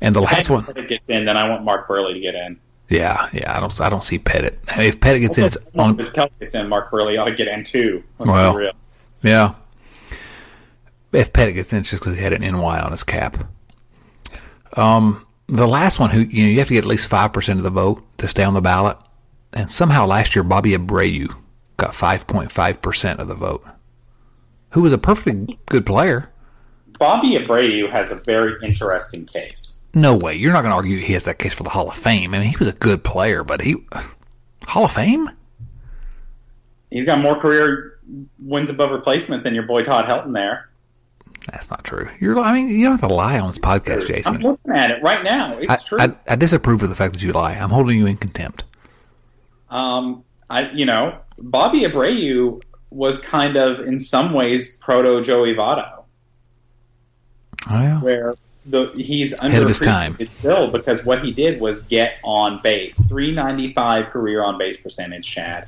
B: And the last one,
C: If it gets in, then I want Mark Buehrle to get in.
B: yeah, yeah, I don't, I don't see Pettitte. I mean, if Pettitte gets in, it's on.
C: If Kelly gets in, Mark Buehrle ought to get in too. Let's
B: Well. Yeah. If Pettitte gets in, it's just because he had an NY on his cap. Um, the last one, who you know, you have to get at least five percent of the vote to stay on the ballot, and somehow last year Bobby Abreu got five point five percent of the vote. Who was a perfectly good player.
C: Bobby Abreu has a very interesting case.
B: No way, you're not going to argue he has that case for the Hall of Fame. I mean, he was a good player, but he Hall of Fame.
C: He's got more career wins above replacement than your boy Todd Helton there.
B: That's not true. You're, I mean, you don't have to lie on this podcast, Jason.
C: I'm looking at it right now. It's
B: I,
C: true.
B: I, I disapprove of the fact that you lie. I'm holding you in contempt.
C: um, I, you know, Bobby Abreu was kind of, in some ways, proto Joey Votto,
B: Oh, yeah.
C: where the he's
B: Ahead of his time.
C: still because what he did was get on base, 395 career on base percentage, Chad.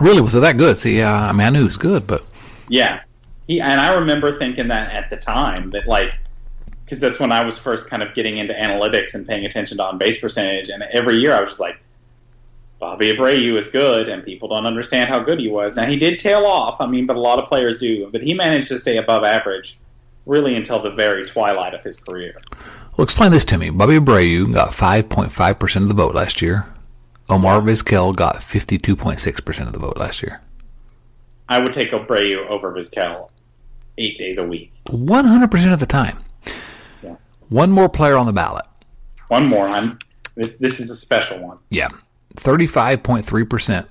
B: Really, was it that good? See, uh, I mean, I knew he was good, but
C: Yeah, he and I remember thinking that at the time that like because that's when I was first kind of getting into analytics and paying attention to on base percentage, and every year I was just like, Bobby Abreu is good, and people don't understand how good he was. Now he did tail off, I mean, but a lot of players do, but he managed to stay above average really until the very twilight of his career.
B: well, explain this to me. Bobby Abreu got 5.5 percent of the vote last year. Omar Vizquel got 52.6 percent of the vote last year.
C: I would take Abreu over Vizquel eight days a week.
B: 100 percent of the time.
C: Yeah.
B: One more player on the ballot.
C: One more, I'm this this is a special one.
B: Yeah, 35.3 percent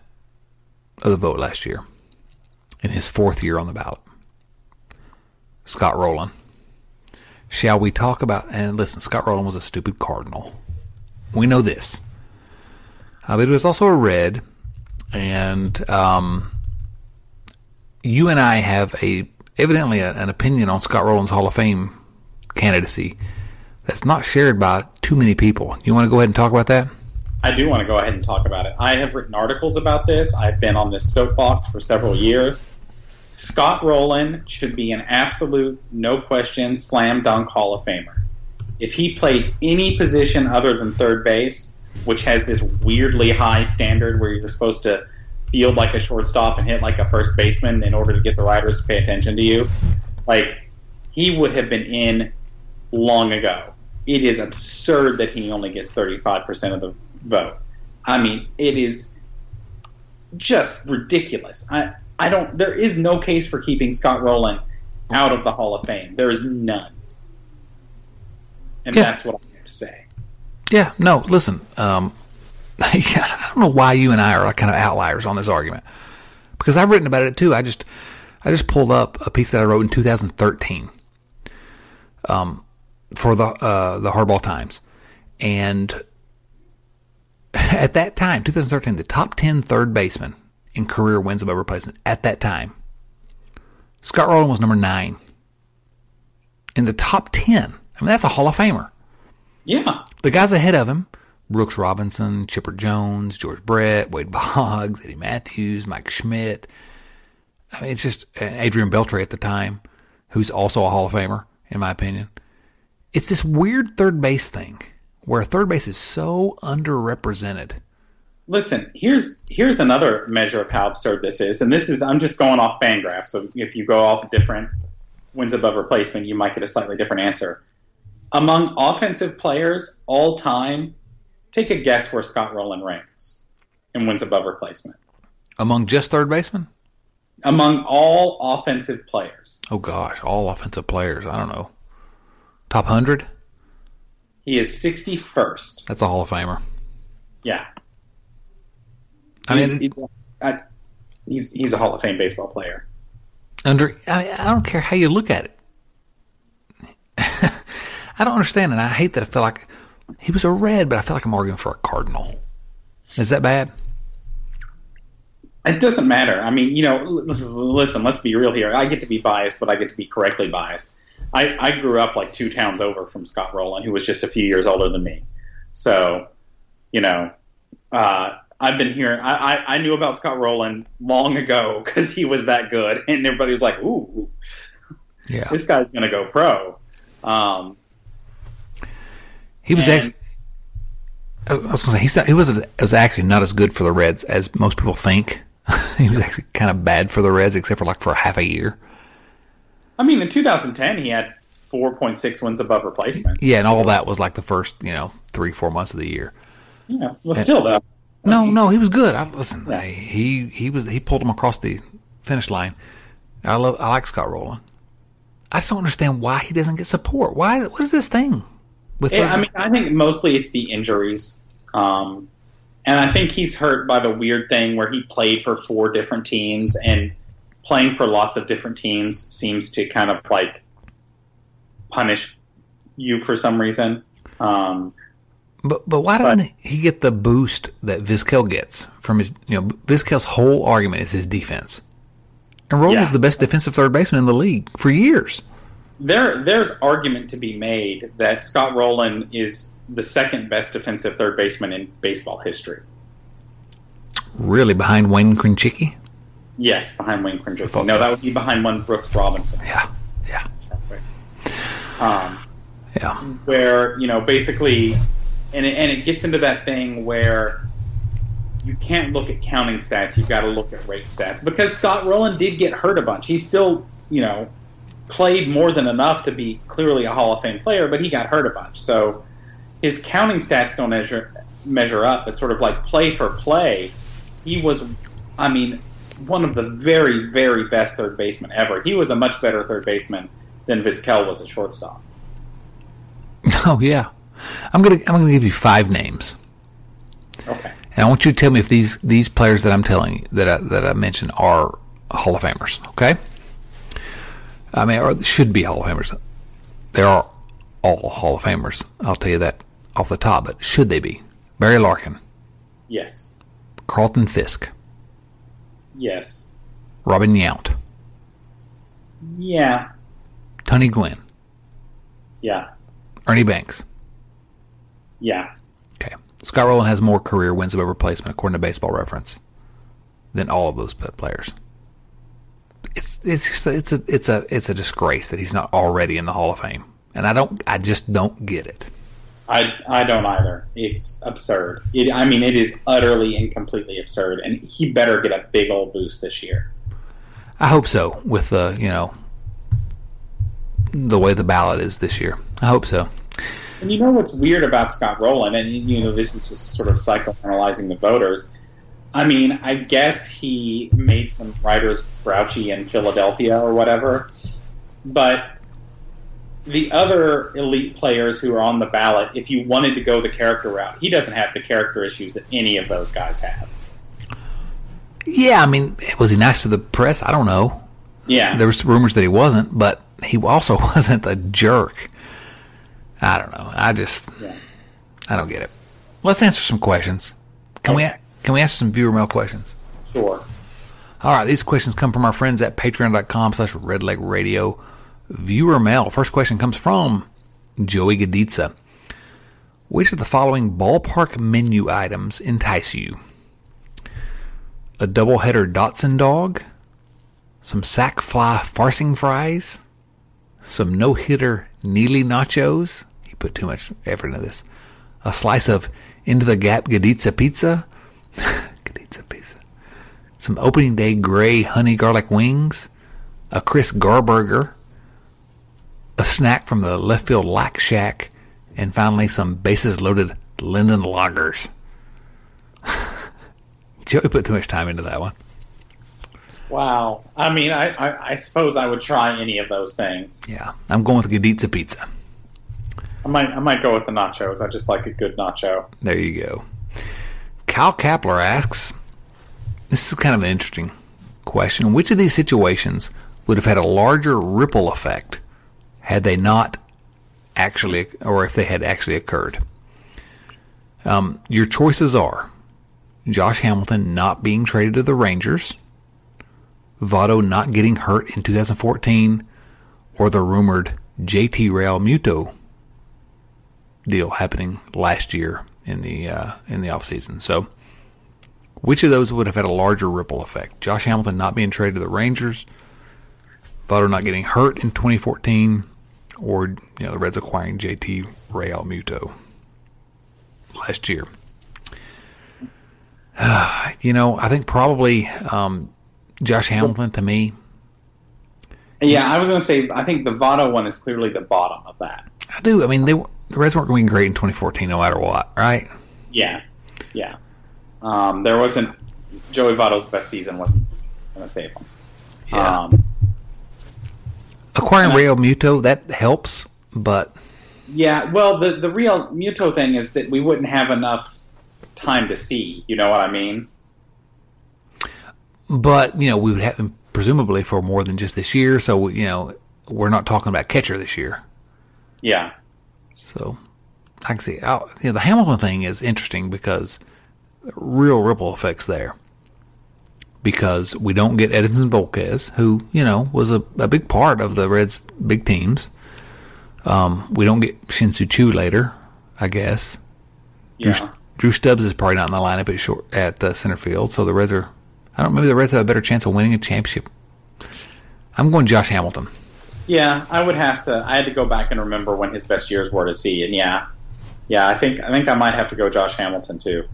B: of the vote last year in his fourth year on the ballot. Scott Rolen. Shall we talk about? And listen, Scott Rolen was a stupid cardinal. We know this. Uh, but it was also a red, and um, you and I have a evidently a, an opinion on Scott Rolen's Hall of Fame candidacy that's not shared by too many people. You want to go ahead and talk about that?
C: I do want to go ahead and talk about it. I have written articles about this. I've been on this soapbox for several years. Scott Rolen should be an absolute, no question, slam dunk Hall of Famer. If he played any position other than third base, which has this weirdly high standard where you're supposed to field like a shortstop and hit like a first baseman in order to get the riders to pay attention to you, like he would have been in long ago. It is absurd that he only gets 35% of the vote. I mean, it is just ridiculous. I I don't there is no case for keeping Scott Rolen out of the Hall of Fame. There is none. And
B: Yeah.
C: that's what I have to say.
B: Yeah, no, listen. Um, (laughs) I don't know why you and I are like kind of outliers on this argument because I've written about it too. I just, I just pulled up a piece that I wrote in 2013, um, for the uh, the Hardball Times, and (laughs) at that time, 2013, the top 10 third baseman in career wins above replacement at that time, Scott Rolen was number nine in the top 10. I mean, that's a Hall of Famer.
C: Yeah.
B: The guys ahead of him, Brooks Robinson, Chipper Jones, George Brett, Wade Boggs, Eddie Mathews, Mike Schmidt. I mean, it's just uh, Adrian Beltre at the time, who's also a Hall of Famer, in my opinion. It's this weird third base thing where third base is so underrepresented.
C: Listen, here's here's another measure of how absurd this is, and this is I'm just going off Fangraphs. So if you go off different wins above replacement, you might get a slightly different answer. Among offensive players all time, take a guess where Scott Rolen ranks and wins above replacement.
B: Among just third basemen?
C: Among all offensive players.
B: Oh gosh, all offensive players. I don't know. Top 100?
C: He is 61st.
B: That's a Hall of Famer.
C: Yeah.
B: I
C: He's,
B: mean,
C: he- I- he's, he's a Hall of Fame baseball player.
B: under I, I don't care how you look at it. (laughs) I don't understand, and I hate that I feel like he was a red, but I feel like I'm arguing for a cardinal. Is that bad?
C: It doesn't matter. I mean, you know, listen, let's be real here. I get to be biased, but I get to be correctly biased. I, I grew up like two towns over from Scott Rolen, who was just a few years older than me. So, you know, uh, I've been hearing, I, I, I knew about Scott Rolen long ago (laughs) because he was that good. And everybody was like, ooh,
B: Yeah,
C: this guy's going to go pro. Um,
B: he was
C: and-
B: actually. I was going to say he's not, he was was actually not as good for the Reds as most people think. (laughs) he was actually kind of bad for the Reds, except for like for half a year.
C: I mean, in 2010, he had 4.6 wins above replacement.
B: Yeah, and all that was like the first you know three four months of the year.
C: Yeah. Well, still, though.
B: No, no, he was good. I, listen,
C: Yeah.
B: he he was he pulled him across the finish line. I love I like Scott Rolen. I just don't understand why he doesn't get support. Why? What is this thing with? Third-
C: I mean, I think mostly it's the injuries. Um, and I think he's hurt by the weird thing where he played for four different teams, and playing for lots of different teams seems to kind of like punish you for some reason. Um,
B: but but why doesn't he get the boost that Vizquel gets from his? You know, Vizquel's whole argument is his defense, and Rolen
C: Yeah.
B: was the best defensive third baseman in the league for years.
C: There, there's argument to be made that Scott Rolen is the second best defensive third baseman in baseball history.
B: Really, behind Wayne Krenchicki.
C: Yes, behind Wayne Krzyzewski. No,
B: so.
C: that would be behind one Brooks Robinson.
B: Yeah, yeah,
C: Um,
B: yeah.
C: where you know basically and it, and it gets into that thing where you can't look at counting stats you've got to look at rate stats because Scott Rolen did get hurt a bunch He's still you know played more than enough to be clearly a Hall of Fame player but he got hurt a bunch so his counting stats don't measure measure up it's sort of like play for play he was I mean one of the very very best third basemen ever he was a much better third baseman than Vizquel was a shortstop (laughs)
B: Oh yeah. I'm gonna I'm gonna give you five names.
C: okay
B: And I want you to tell me if these these players that I'm telling you that I, that I mentioned are Hall of Famers. Okay. I mean, or should be Hall of Famers. They are all Hall of Famers. I'll tell you that off the top. But should they be? Barry Larkin,
C: yes
B: Carlton Fisk,
C: Yes.
B: Robin Yount,
C: Yeah.
B: Tony Gwynn,
C: Yeah.
B: Ernie Banks.
C: Yeah.
B: Okay. Scott Rolen has more career wins above replacement according to Baseball Reference than all of those players. It's it's it's a it's a it's a disgrace that he's not already in the Hall of Fame, and I don't I just don't get it.
C: I, I don't either. It's absurd. It, I mean, it is utterly and completely absurd, and he better get a big old boost this year.
B: I hope so with the you know the way the ballot is this year. I hope so.
C: And you know what's weird about Scott Rolen, and you know this is just sort of psychoanalyzing the voters. I mean, I guess he made some writers grouchy in Philadelphia or whatever, but the other elite players who are on the ballot, if you wanted to go the character route, he doesn't have the character issues that any of those guys have.
B: Yeah, I mean, was he nice to the press? I don't know.
C: Yeah,
B: There was rumors that he wasn't, but he also (laughs) wasn't a jerk. I don't know. I just
C: Yeah.
B: I don't get it. Let's answer some questions. Can we can we answer some viewer mail questions?
C: sure.
B: All right, these questions come from our friends at patreon.com slash redleg radio. Viewer mail. First question comes from Joey Gaditza. Which of the following ballpark menu items entice you? A doubleheader Dotson dog, some sack fly farcing fries, some no hitter Neely nachos. He put too much effort into this. A slice of into the gap Gaditza pizza. (laughs) Gaditza pizza. Some opening day gray honey garlic wings. A Chris Garburger. A snack from the left field Lack Shack. And finally, some bases loaded Linden lagers. (laughs) Joey put too much time into that one.
C: Wow. I mean, I, I, I suppose I would try any of those things.
B: Yeah, I'm going with Gaditza pizza.
C: I might I might go with the nachos. I just like a good nacho.
B: There you go. Kyle Kapler asks, this is kind of an interesting question. Which of these situations would have had a larger ripple effect had they not actually, or if they had actually occurred? Um, your choices are Josh Hamilton not being traded to the Rangers, Votto not getting hurt in 2014, or the rumored JT Realmuto deal happening last year in the uh, in the offseason. So, which of those would have had a larger ripple effect? Josh Hamilton not being traded to the Rangers, Votto not getting hurt in 2014, or you know the Reds acquiring JT Realmuto last year. (sighs) you know, I think probably um, Josh Hamilton to me.
C: Yeah, I was going to say I think the Votto one is clearly the bottom of that.
B: I do. I mean, they the Reds weren't going great in 2014, no matter what, right?
C: Yeah, yeah. Um, there wasn't Joey Votto's best season wasn't going to save him.
B: Yeah.
C: Um,
B: Acquiring
C: I-
B: Realmuto that helps, but
C: yeah. Well, the the Realmuto thing is that we wouldn't have enough time to see. You know what I mean?
B: but you know we would have him presumably for more than just this year. So you know we're not talking about catcher this year.
C: Yeah.
B: So I can see. I'll, you know, the Hamilton thing is interesting because real ripple effects there. Because we don't get Edinson Volquez, who you know was a, a big part of the Reds' big teams. Um, we don't get Shin-Soo Choo later, I guess. Drew,
C: Yeah.
B: Drew Stubbs is probably not in the lineup at short at uh, center field, so the Reds are. I don't. Maybe the Reds have a better chance of winning a championship. I'm going Josh Hamilton.
C: Yeah, I would have to. I had to go back and remember when his best years were to see, and yeah, yeah, I think I think I might have to go Josh Hamilton too.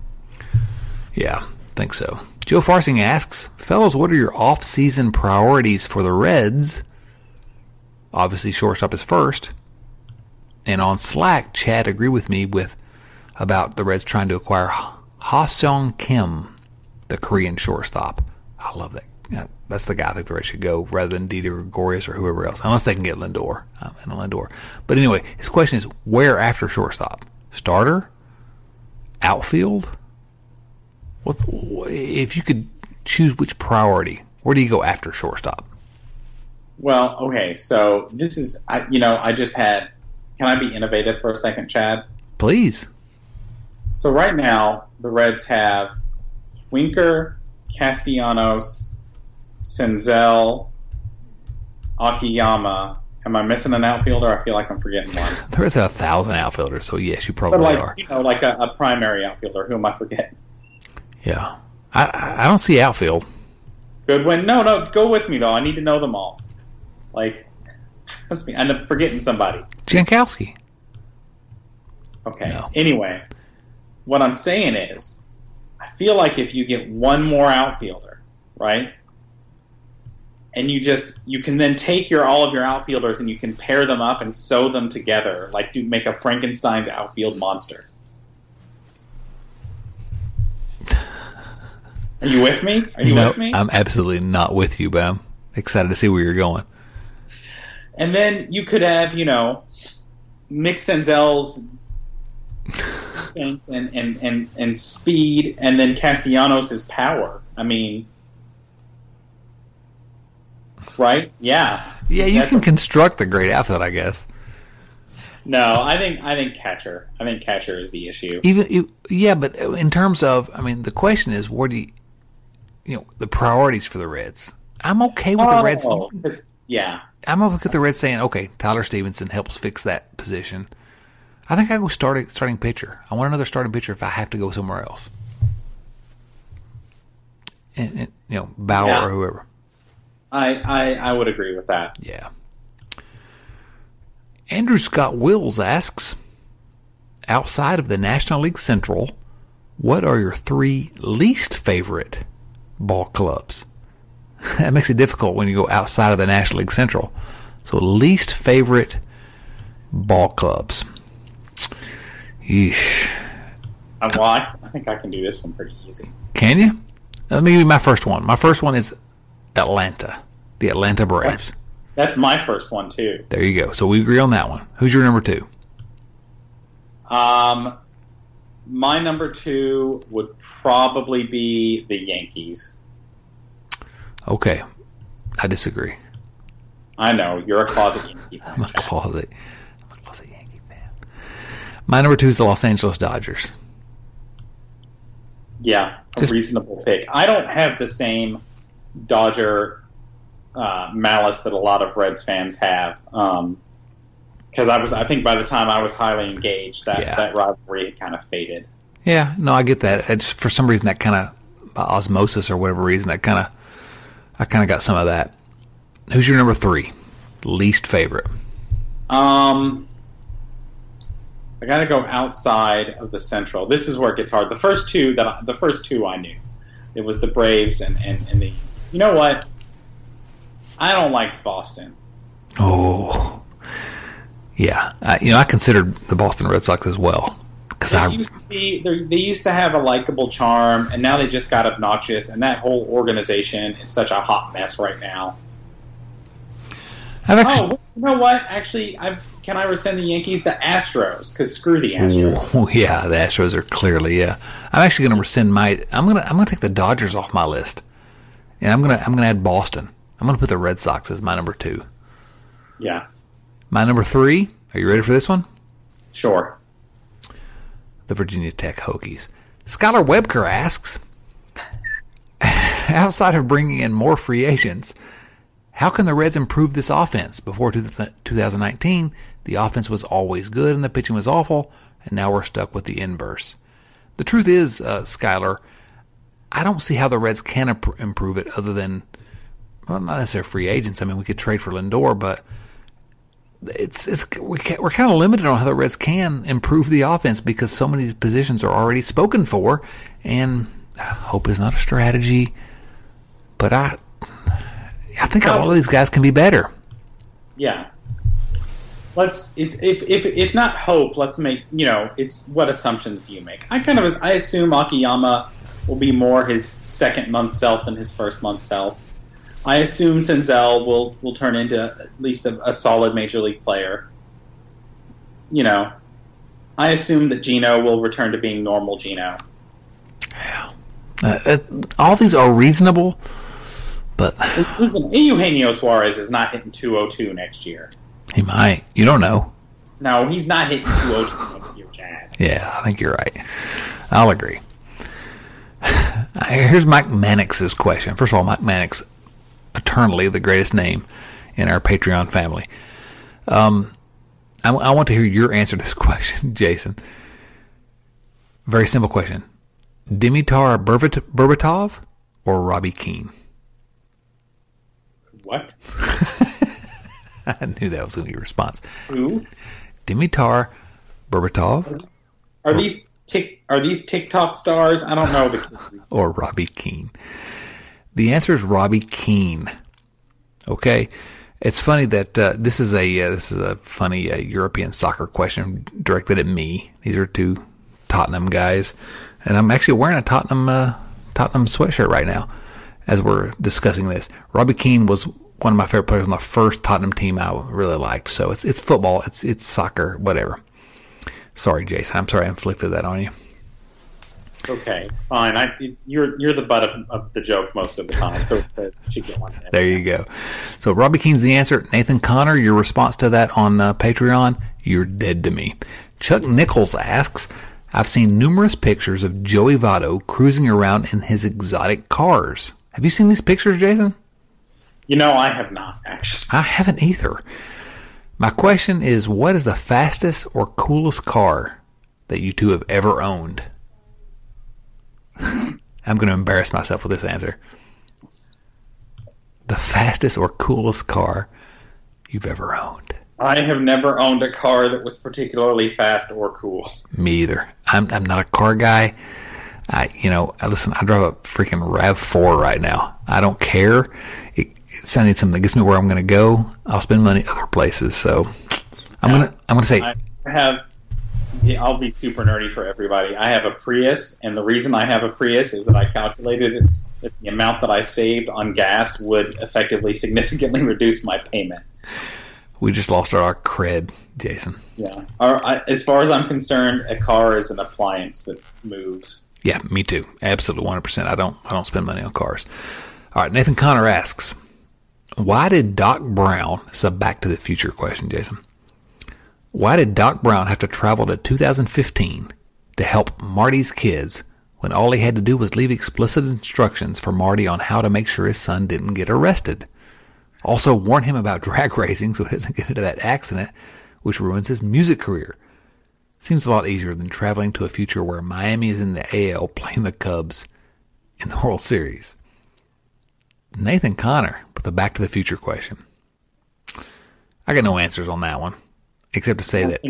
B: Yeah, think so. Joe Farsing asks, fellas, what are your off-season priorities for the Reds? Obviously, shortstop is first. And on Slack, Chad agreed with me with about the Reds trying to acquire Ha Seong Kim, the Korean shortstop. I love that. Yeah, that's the guy I think the Reds should go rather than Didi Gregorius or whoever else, unless they can get Lindor. Um, and Lindor. But anyway, his question is, where after shortstop? Starter? Outfield? What's, if you could choose which priority, where do you go after shortstop?
C: Well, okay, so this is I, you know I just had. Can I be innovative for a second, Chad?
B: Please.
C: So right now the Reds have Winker, Castellanos, Senzel, Akiyama. Am I missing an outfielder? I feel like I'm forgetting one. (laughs)
B: There's a thousand outfielders, so yes, you
C: But
B: probably
C: like
B: are.
C: you know, like a, a primary outfielder. Who am I forgetting?
B: Yeah. I- I, I don't see outfield.
C: Goodwin. No, no, go with me though. I need to know them all. Like, (laughs) trust me, I'm forgetting somebody.
B: Jankowski.
C: Okay.
B: No.
C: Anyway, what I'm saying is, I feel like if you get one more outfielder, right, and you just you can then take your all of your outfielders and you can pair them up and sew them together, like you make a Frankenstein's outfield monster. Are you with me? Are you
B: no,
C: with me?
B: I'm absolutely not with you, but I'm excited to see where you're going.
C: And then you could have, you know, Mick Senzel's (laughs) and, and, and, and, and speed, and then Castellanos' power. I mean, right? Yeah.
B: Yeah, you
C: That's
B: can
C: a-
B: construct a great outfit, I guess.
C: No, I think I think catcher. I think catcher is the issue.
B: Even you- yeah, but in terms of, I mean, the question is, what do you, you know, the priorities for the Reds? I'm okay with the oh, Reds.
C: Oh, yeah.
B: I'm okay with the Reds saying, okay, Tyler Stephenson helps fix that position. I think I go starting starting pitcher. I want another starting pitcher if I have to go somewhere else. And, and you know, Bauer
C: Yeah.
B: or whoever.
C: I, I I would agree with that.
B: Yeah. Andrew Scott Wills asks, outside of the National League Central, what are your three least favorite ball clubs? (laughs) that makes it difficult when you go outside of the National League Central. So, least favorite ball clubs. Yeesh.
C: Uh, well, I, I think I can do this one pretty easy.
B: Can you? Let me give you my first one. My first one is Atlanta, the Atlanta Braves.
C: That's my first one too.
B: There you go. So we agree on that one. Who's your number two?
C: Um, my number two would probably be the Yankees.
B: Okay, I disagree.
C: I know you're a closet Yankee (laughs)
B: I'm a closet, I'm a closet Yankee fan. My number two is the Los Angeles Dodgers.
C: Yeah, a
B: Just-
C: reasonable pick. I don't have the same Dodger uh, malice that a lot of Reds fans have. because I was, I think by the time I was highly engaged, that
B: Yeah.
C: that rivalry had kind of faded.
B: Yeah, no, I get that. It's for some reason that kind of by osmosis or whatever reason that kind of I kind of got some of that. Who's your number three? Least favorite.
C: Um, I got to go outside of the Central. This is where it gets hard. The first two that I, the first two I knew, it was the Braves and, and, and the. You know what? I don't like Boston.
B: Oh, yeah. I, you know, I considered the Boston Red Sox as well because I
C: used to be they used to have a likable charm, and now they just got obnoxious. And that whole organization is such a hot mess right now.
B: I've actually.
C: Oh, you know what? Actually, I've, can I rescind the Yankees? The Astros, because screw the Astros.
B: Oh, (laughs) yeah, the Astros are clearly yeah. I'm actually going to rescind my. I'm gonna I'm gonna take the Dodgers off my list, and I'm gonna I'm gonna add Boston. I'm gonna put the Red Sox as my number two.
C: Yeah,
B: My number three. Are you ready for this one?
C: sure.
B: The Virginia Tech Hokies. Skylar Webker asks, (laughs) outside of bringing in more free agents, how can the Reds improve this offense? Before 2019, the offense was always good and the pitching was awful, and now we're stuck with the inverse. The truth is, uh, Skylar, I don't see how the Reds can imp- improve it other than, well, not necessarily free agents. I mean, we could trade for Lindor, but it's it's we we're kind of limited on how the Reds can improve the offense because so many positions are already spoken for, and hope is not a strategy. But I I think a lot of these guys can be better.
C: Yeah. Let's it's if if if not hope, let's make you know it's what assumptions do you make? I kind of I assume Akiyama will be more his second month self than his first month self. I assume Senzel will will turn into at least a, a solid major league player. You know, I assume that Geno will return to being normal Geno.
B: Uh, uh, all these are reasonable, but
C: Listen, Eugenio Suarez is not hitting 202 next year.
B: he might. You don't know.
C: No, he's not hitting 202 next year, Chad.
B: Yeah, I think you're right. I'll agree. (laughs) Here's Mike Mannix's question. First of all, Mike Mannix, eternally the greatest name in our Patreon family. Um, I, I want to hear your answer to this (laughs) question, Jason. Very simple question: Dimitar Berbat- Berbatov or Robbie Keane?
C: What? (laughs)
B: I knew that was going to be your response.
C: Who?
B: Dimitar Berbatov
C: Are these tick? Are these TikTok stars? I don't know the (laughs) kids.
B: or Robbie Keane? The answer is Robbie Keane. Okay, it's funny that uh, this is a uh, this is a funny uh, European soccer question directed at me. These are two Tottenham guys, and I'm actually wearing a Tottenham uh, Tottenham sweatshirt right now as we're discussing this. Robbie Keane was one of my favorite players on the first Tottenham team I really liked. So it's it's football, it's it's soccer, whatever. Sorry, Jason. I'm sorry I inflicted that on you.
C: Okay, it's fine. I, it's, you're you're the butt of, of the joke most of the time, so uh, should get one.
B: There you go. So Robbie Keane's the answer. Nathan Connor, your response to that on uh, Patreon, you're dead to me. Chuck Nichols asks, I've seen numerous pictures of Joey Votto cruising around in his exotic cars. Have you seen these pictures, Jason?
C: You know, I have not actually.
B: I haven't either. My question is what is the fastest or coolest car that you two have ever owned? (laughs) I'm going to embarrass myself with this answer. The fastest or coolest car you've ever owned.
C: I have never owned a car that was particularly fast or cool.
B: Me either. I'm I'm not a car guy. I you know, listen, I drive a freaking RAV4 right now. I don't care. It, it's I need something that gets me where I'm going to go. I'll spend money other places. So I'm going to I'm to say
C: I have. Yeah, I'll be super nerdy for everybody. I have a Prius, and the reason I have a Prius is that I calculated that the amount that I saved on gas would effectively significantly (laughs) reduce my payment.
B: we just lost our cred, Jason.
C: Yeah. Or, I, as far as I'm concerned, a car is an appliance that moves.
B: Yeah, me too. Absolutely, one hundred percent. I don't. I don't spend money on cars. All right, Nathan Connor asks, "Why did Doc Brown?" It's a Back to the Future question, Jason. Why did Doc Brown have to travel to 2015 to help Marty's kids when all he had to do was leave explicit instructions for Marty on how to make sure his son didn't get arrested? Also, warn him about (laughs) drag racing so he doesn't get into that accident, which ruins his music career. Seems a lot easier than traveling to a future where Miami is in the AL playing the Cubs in the World Series. Nathan Connor with the Back to the Future question. I got no answers on that one, except to say that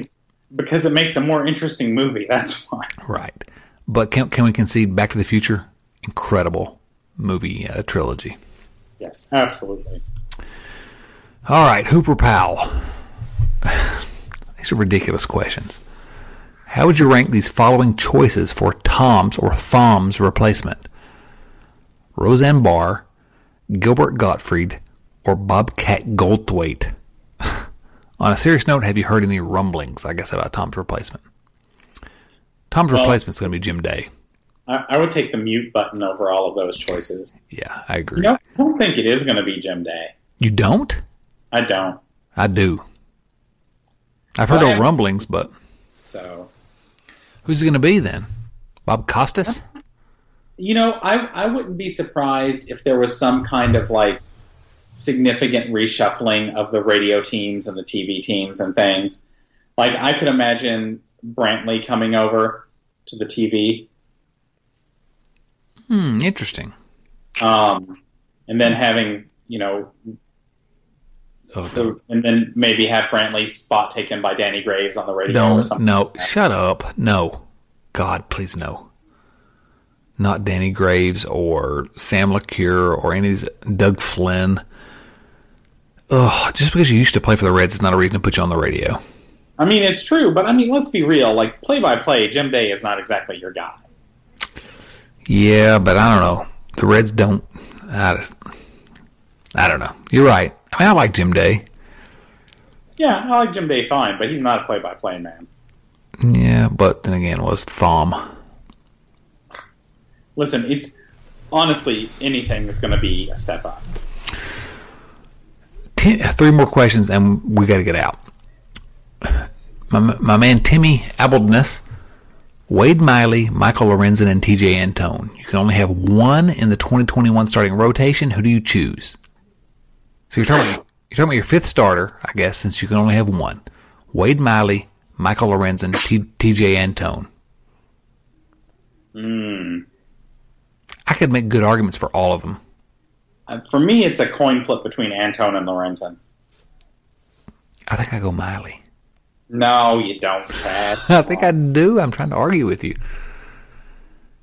C: Because it makes a more interesting movie, that's why.
B: right. But can can we concede Back to the Future? Incredible movie uh, trilogy.
C: Yes, absolutely.
B: All right, Hooper Powell. These are ridiculous questions. How would you rank these following choices for Tom's or Thom's replacement? Roseanne Barr, Gilbert Gottfried, or Bobcat Goldthwait? (laughs) On a serious note, have you heard any rumblings, I guess, about Tom's replacement? Tom's
C: Well-
B: replacement is going to be Jim Day.
C: I, I would take the mute button over all of those choices.
B: Yeah, I agree.
C: No, I don't think it is going to be Jim Day.
B: You don't?
C: I don't.
B: I do. I've heard
C: Well,
B: of rumblings, but
C: So,
B: who's it going to be then? Bob Costas?
C: You know, I, I wouldn't be surprised if there was some kind of like significant reshuffling of the radio teams and the TV teams and things. Like, I could imagine Brantley coming over to the TV
B: Hmm, interesting.
C: um, and then having, you know,
B: Oh,
C: the, and then maybe have Brantley's spot taken by Danny Graves on the radio or
B: Don't.
C: something.
B: No. Shut up. No. God, please no. Not Danny Graves or Sam LeCure or any of these Doug Flynn. Ugh, just because you used to play for the Reds is not a reason to put you on the radio.
C: I mean, it's true, but I mean, let's be real. Like play by play, Jim Day is not exactly your guy.
B: Yeah, but I don't know. The Reds don't. I, just, I don't know. You're right. I mean, I like Jim Day.
C: Yeah, I like Jim Day fine, but he's not a play by play man.
B: Yeah, but then again, it was Thom.
C: Listen, it's honestly anything is going to be a step up.
B: Ten, three more questions and we got to get out. My, my man Timmy Abelness, Wade Miley, Michael Lorenzen, and Tejay Antone. You can only have one in the 2021 starting rotation. Who do you choose? So you're talking, you're talking about your fifth starter, I guess, since you can only have one. Wade Miley, Michael Lorenzen, T, Tejay Antone.
C: Hmm.
B: I could make good arguments for all of them.
C: Uh, For me, it's a coin flip between Antone and Lorenzen.
B: I think I go Miley.
C: No, you don't, Chad. (laughs)
B: I think I do. I'm trying to argue with you.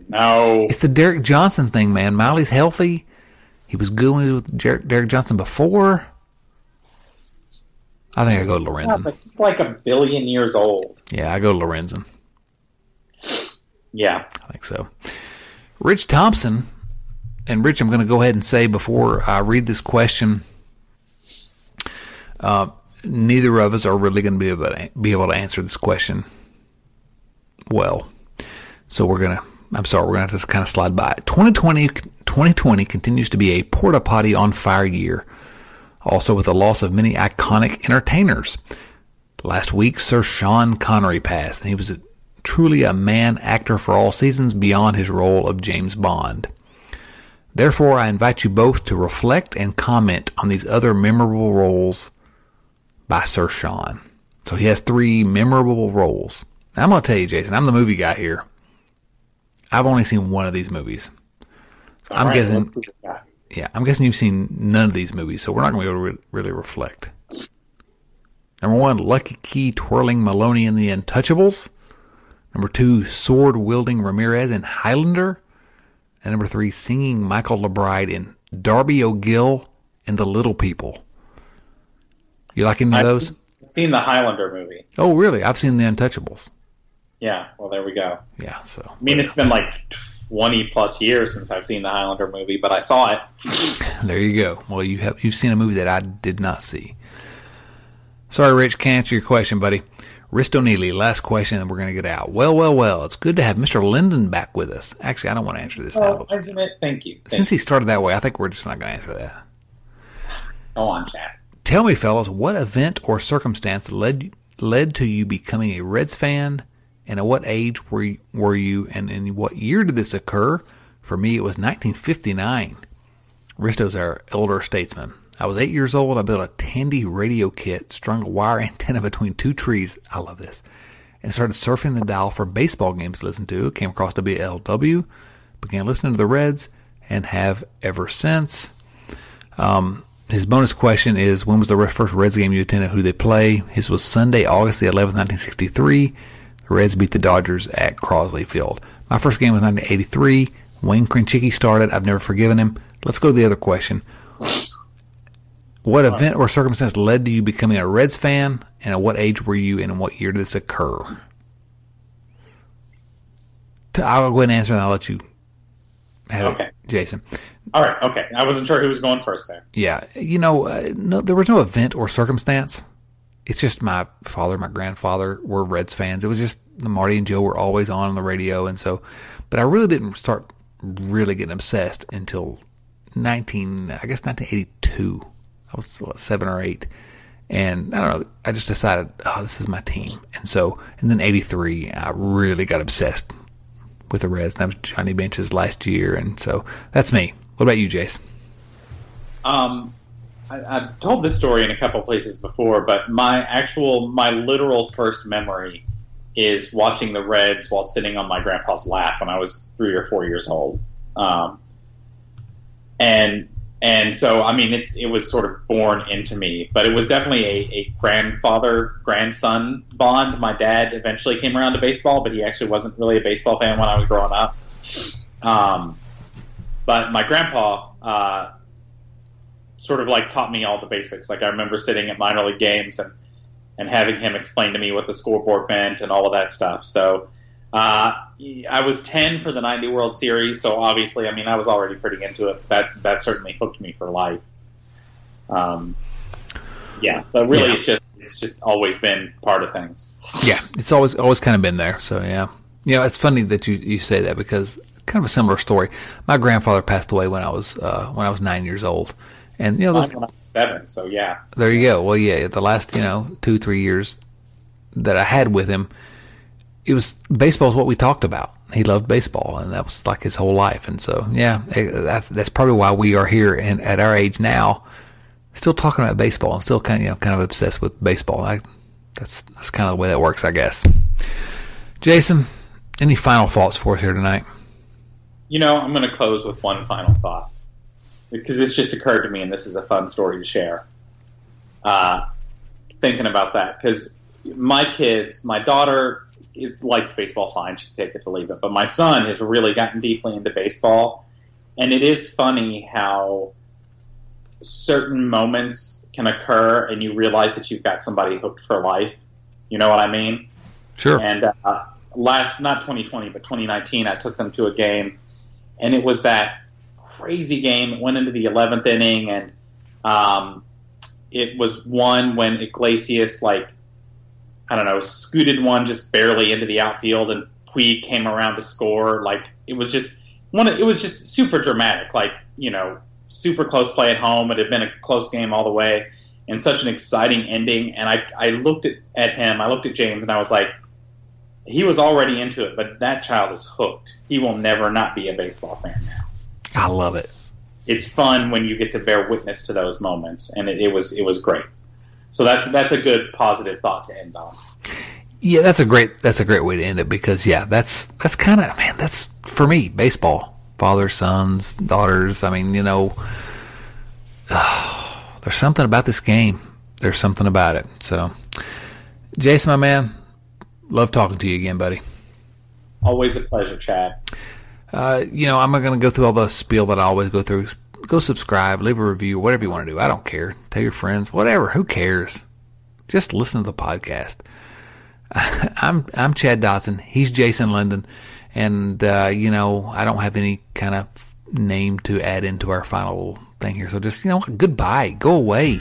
C: No.
B: It's the Derek Johnson thing, man. Miley's healthy. He was good when he was with Derek, Derek Johnson before. I think I go to
C: Yeah,
B: Lorenzen.
C: but It's like a billion years old.
B: Yeah, I go to Lorenzen.
C: Yeah.
B: I think so. Rich Thompson, and Rich, I'm going to go ahead and say before I read this question, uh, neither of us are really going to be able to be able to answer this question well. So we're gonna. I'm sorry, we're gonna have to kind of slide by. it. 2020, 2020 continues to be a porta potty on fire year. Also, with the loss of many iconic entertainers. Last week, Sir Sean Connery passed, and he was truly a man actor for all seasons beyond his role of James Bond. Therefore, I invite you both to reflect and comment on these other memorable roles by Sir Sean. So he has three memorable roles. Now, I'm going to tell you, Jason, I'm the movie guy here. I've only seen one of these movies. I'm
C: All right,
B: guessing,
C: let's do that.
B: yeah, I'm guessing you've seen none of these movies, so we're not going to be able to re- really reflect. Number one, Lucky Key twirling Maloney in The Untouchables. Number two, sword wielding Ramirez in Highlander. And number three, singing Michael McBride in Darby O'Gill and The Little People. You like any of those?
C: I've seen the Highlander movie.
B: Oh, really? I've seen The Untouchables.
C: Yeah, well, there we go.
B: Yeah, so
C: I mean, it's been like 20 plus years since I've seen the Highlander movie, but I saw it. (laughs)
B: there you go. Well, you have you've seen a movie that I did not see. Sorry, Rich, can't answer your question, buddy. Risto Neely, last question, and we're going to get out. Well, well, well. It's good to have Mr. Linden back with us. Actually, I don't want to answer this now.
C: Oh,
B: But?
C: Thank you. Thank
B: since he started that way, I think we're just not going to answer that.
C: Go on, Chad.
B: Tell me, fellas, what event or circumstance led led to you becoming a Reds fan, and at what age were you, were you, and in what year did this occur? For me, it was 1959. Risto's our elder statesman. I was eight years old. I built a Tandy radio kit, strung a wire (laughs) antenna between two trees. I love this. And started surfing the dial for baseball games to listen to. Came across WLW, began listening to the Reds, and have ever since. Um, his bonus question is when was the first Reds game you attended? Who they play? His was Sunday, August the 11th, 1963. The Reds beat the Dodgers at Crosley Field. My first game was 1983. Wayne Krenchicki started. I've never forgiven him. Let's go to the other question. What event or circumstance led to you becoming a Reds fan, and at what age were you, and in what year did this occur? I'll go ahead and answer, and I'll let you have
C: Okay.
B: it, Jason.
C: All right, okay. I wasn't sure who was going first there.
B: Yeah, you know, uh, no, there was no event or circumstance. It's just my father, my grandfather were Reds fans. It was just the Marty and Joe were always on on the radio, and so. But I really didn't start really getting obsessed until nineteen, I guess, nineteen eighty two. I was what, seven or eight, and I don't know. I just decided, oh, this is my team, and so, and then eighty three, I really got obsessed with the Reds. That was Johnny Bench's last year, and so that's me. What about you, Jace?
C: Um, I, I've told this story in a couple places before, but my actual, my literal first memory is watching the Reds while sitting on my grandpa's lap when I was three or four years old. Um, and and so I mean, it's it was sort of born into me, but it was definitely a, a grandfather grandson bond. My dad eventually came around to baseball, but he actually wasn't really a baseball fan when I was growing up. Um, but my grandpa uh, sort of like taught me all the basics. Like I remember sitting at minor league games and and having him explain to me what the scoreboard meant and all of that stuff. So uh, I was ten for the '90 World Series, so obviously, I mean, I was already pretty into it. That that certainly hooked me for life. Um, yeah, but really,
B: Yeah.
C: it just it's just always been part of things.
B: Yeah, it's always always kind of been there. So yeah, you know, it's funny that you you say that because kind of a similar story. My grandfather passed away when I was uh, when I was nine years old, and you know, this,
C: Mine when I was seven, so yeah.
B: there you go. Well, yeah, the last you know two three years that I had with him, it was baseball is what we talked about. He loved baseball, and that was like his whole life. And so, yeah, that, that's probably why we are here and at our age now, still talking about baseball and still kind of you know kind of obsessed with baseball. I, that's that's kind of the way that works, I guess. Jason, any final thoughts for us here tonight?
C: You know, I'm going to close with one final thought because this just occurred to me, and this is a fun story to share. Uh, thinking about that because my kids, my daughter is likes baseball fine; she can take it to leave it. But my son has really gotten deeply into baseball, and it is funny how certain moments can occur, and you realize that you've got somebody hooked for life. You know what I mean?
B: Sure.
C: And uh, last, not 2020, but 2019, I took them to a game, and it was that crazy game. It went into the 11th inning, and um, it was one when Iglesias, like, I don't know, scooted one just barely into the outfield, and Puig came around to score. Like, it was just one. It was just super dramatic. Like, you know, super close play at home. It had been a close game all the way, and such an exciting ending. And I, I looked at, at him. I looked at James, and I was like he was already into it, but that child is hooked. He will never not be a baseball fan now.
B: I love it.
C: It's fun when you get to bear witness to those moments, and it, it was it was great. So that's that's a good positive thought to end on.
B: Yeah, that's a great that's a great way to end it because yeah, that's that's kind of man, that's for me baseball. Fathers, sons, daughters. I mean, you know, uh, (sighs) there's something about this game. There's something about it. So, Jason, my man, love talking to you again, buddy.
C: Always a pleasure, Chad.
B: Uh, you know, I'm not going to go through all the spiel that I always go through. Go subscribe, leave a review, whatever you want to do. I don't care. Tell your friends, whatever. Who cares? Just listen to the podcast. (laughs) I'm I'm Chad Dotson. He's Jason Linden, and uh, you know I don't have any kind of name to add into our final thing here. So just you know, goodbye. Go away.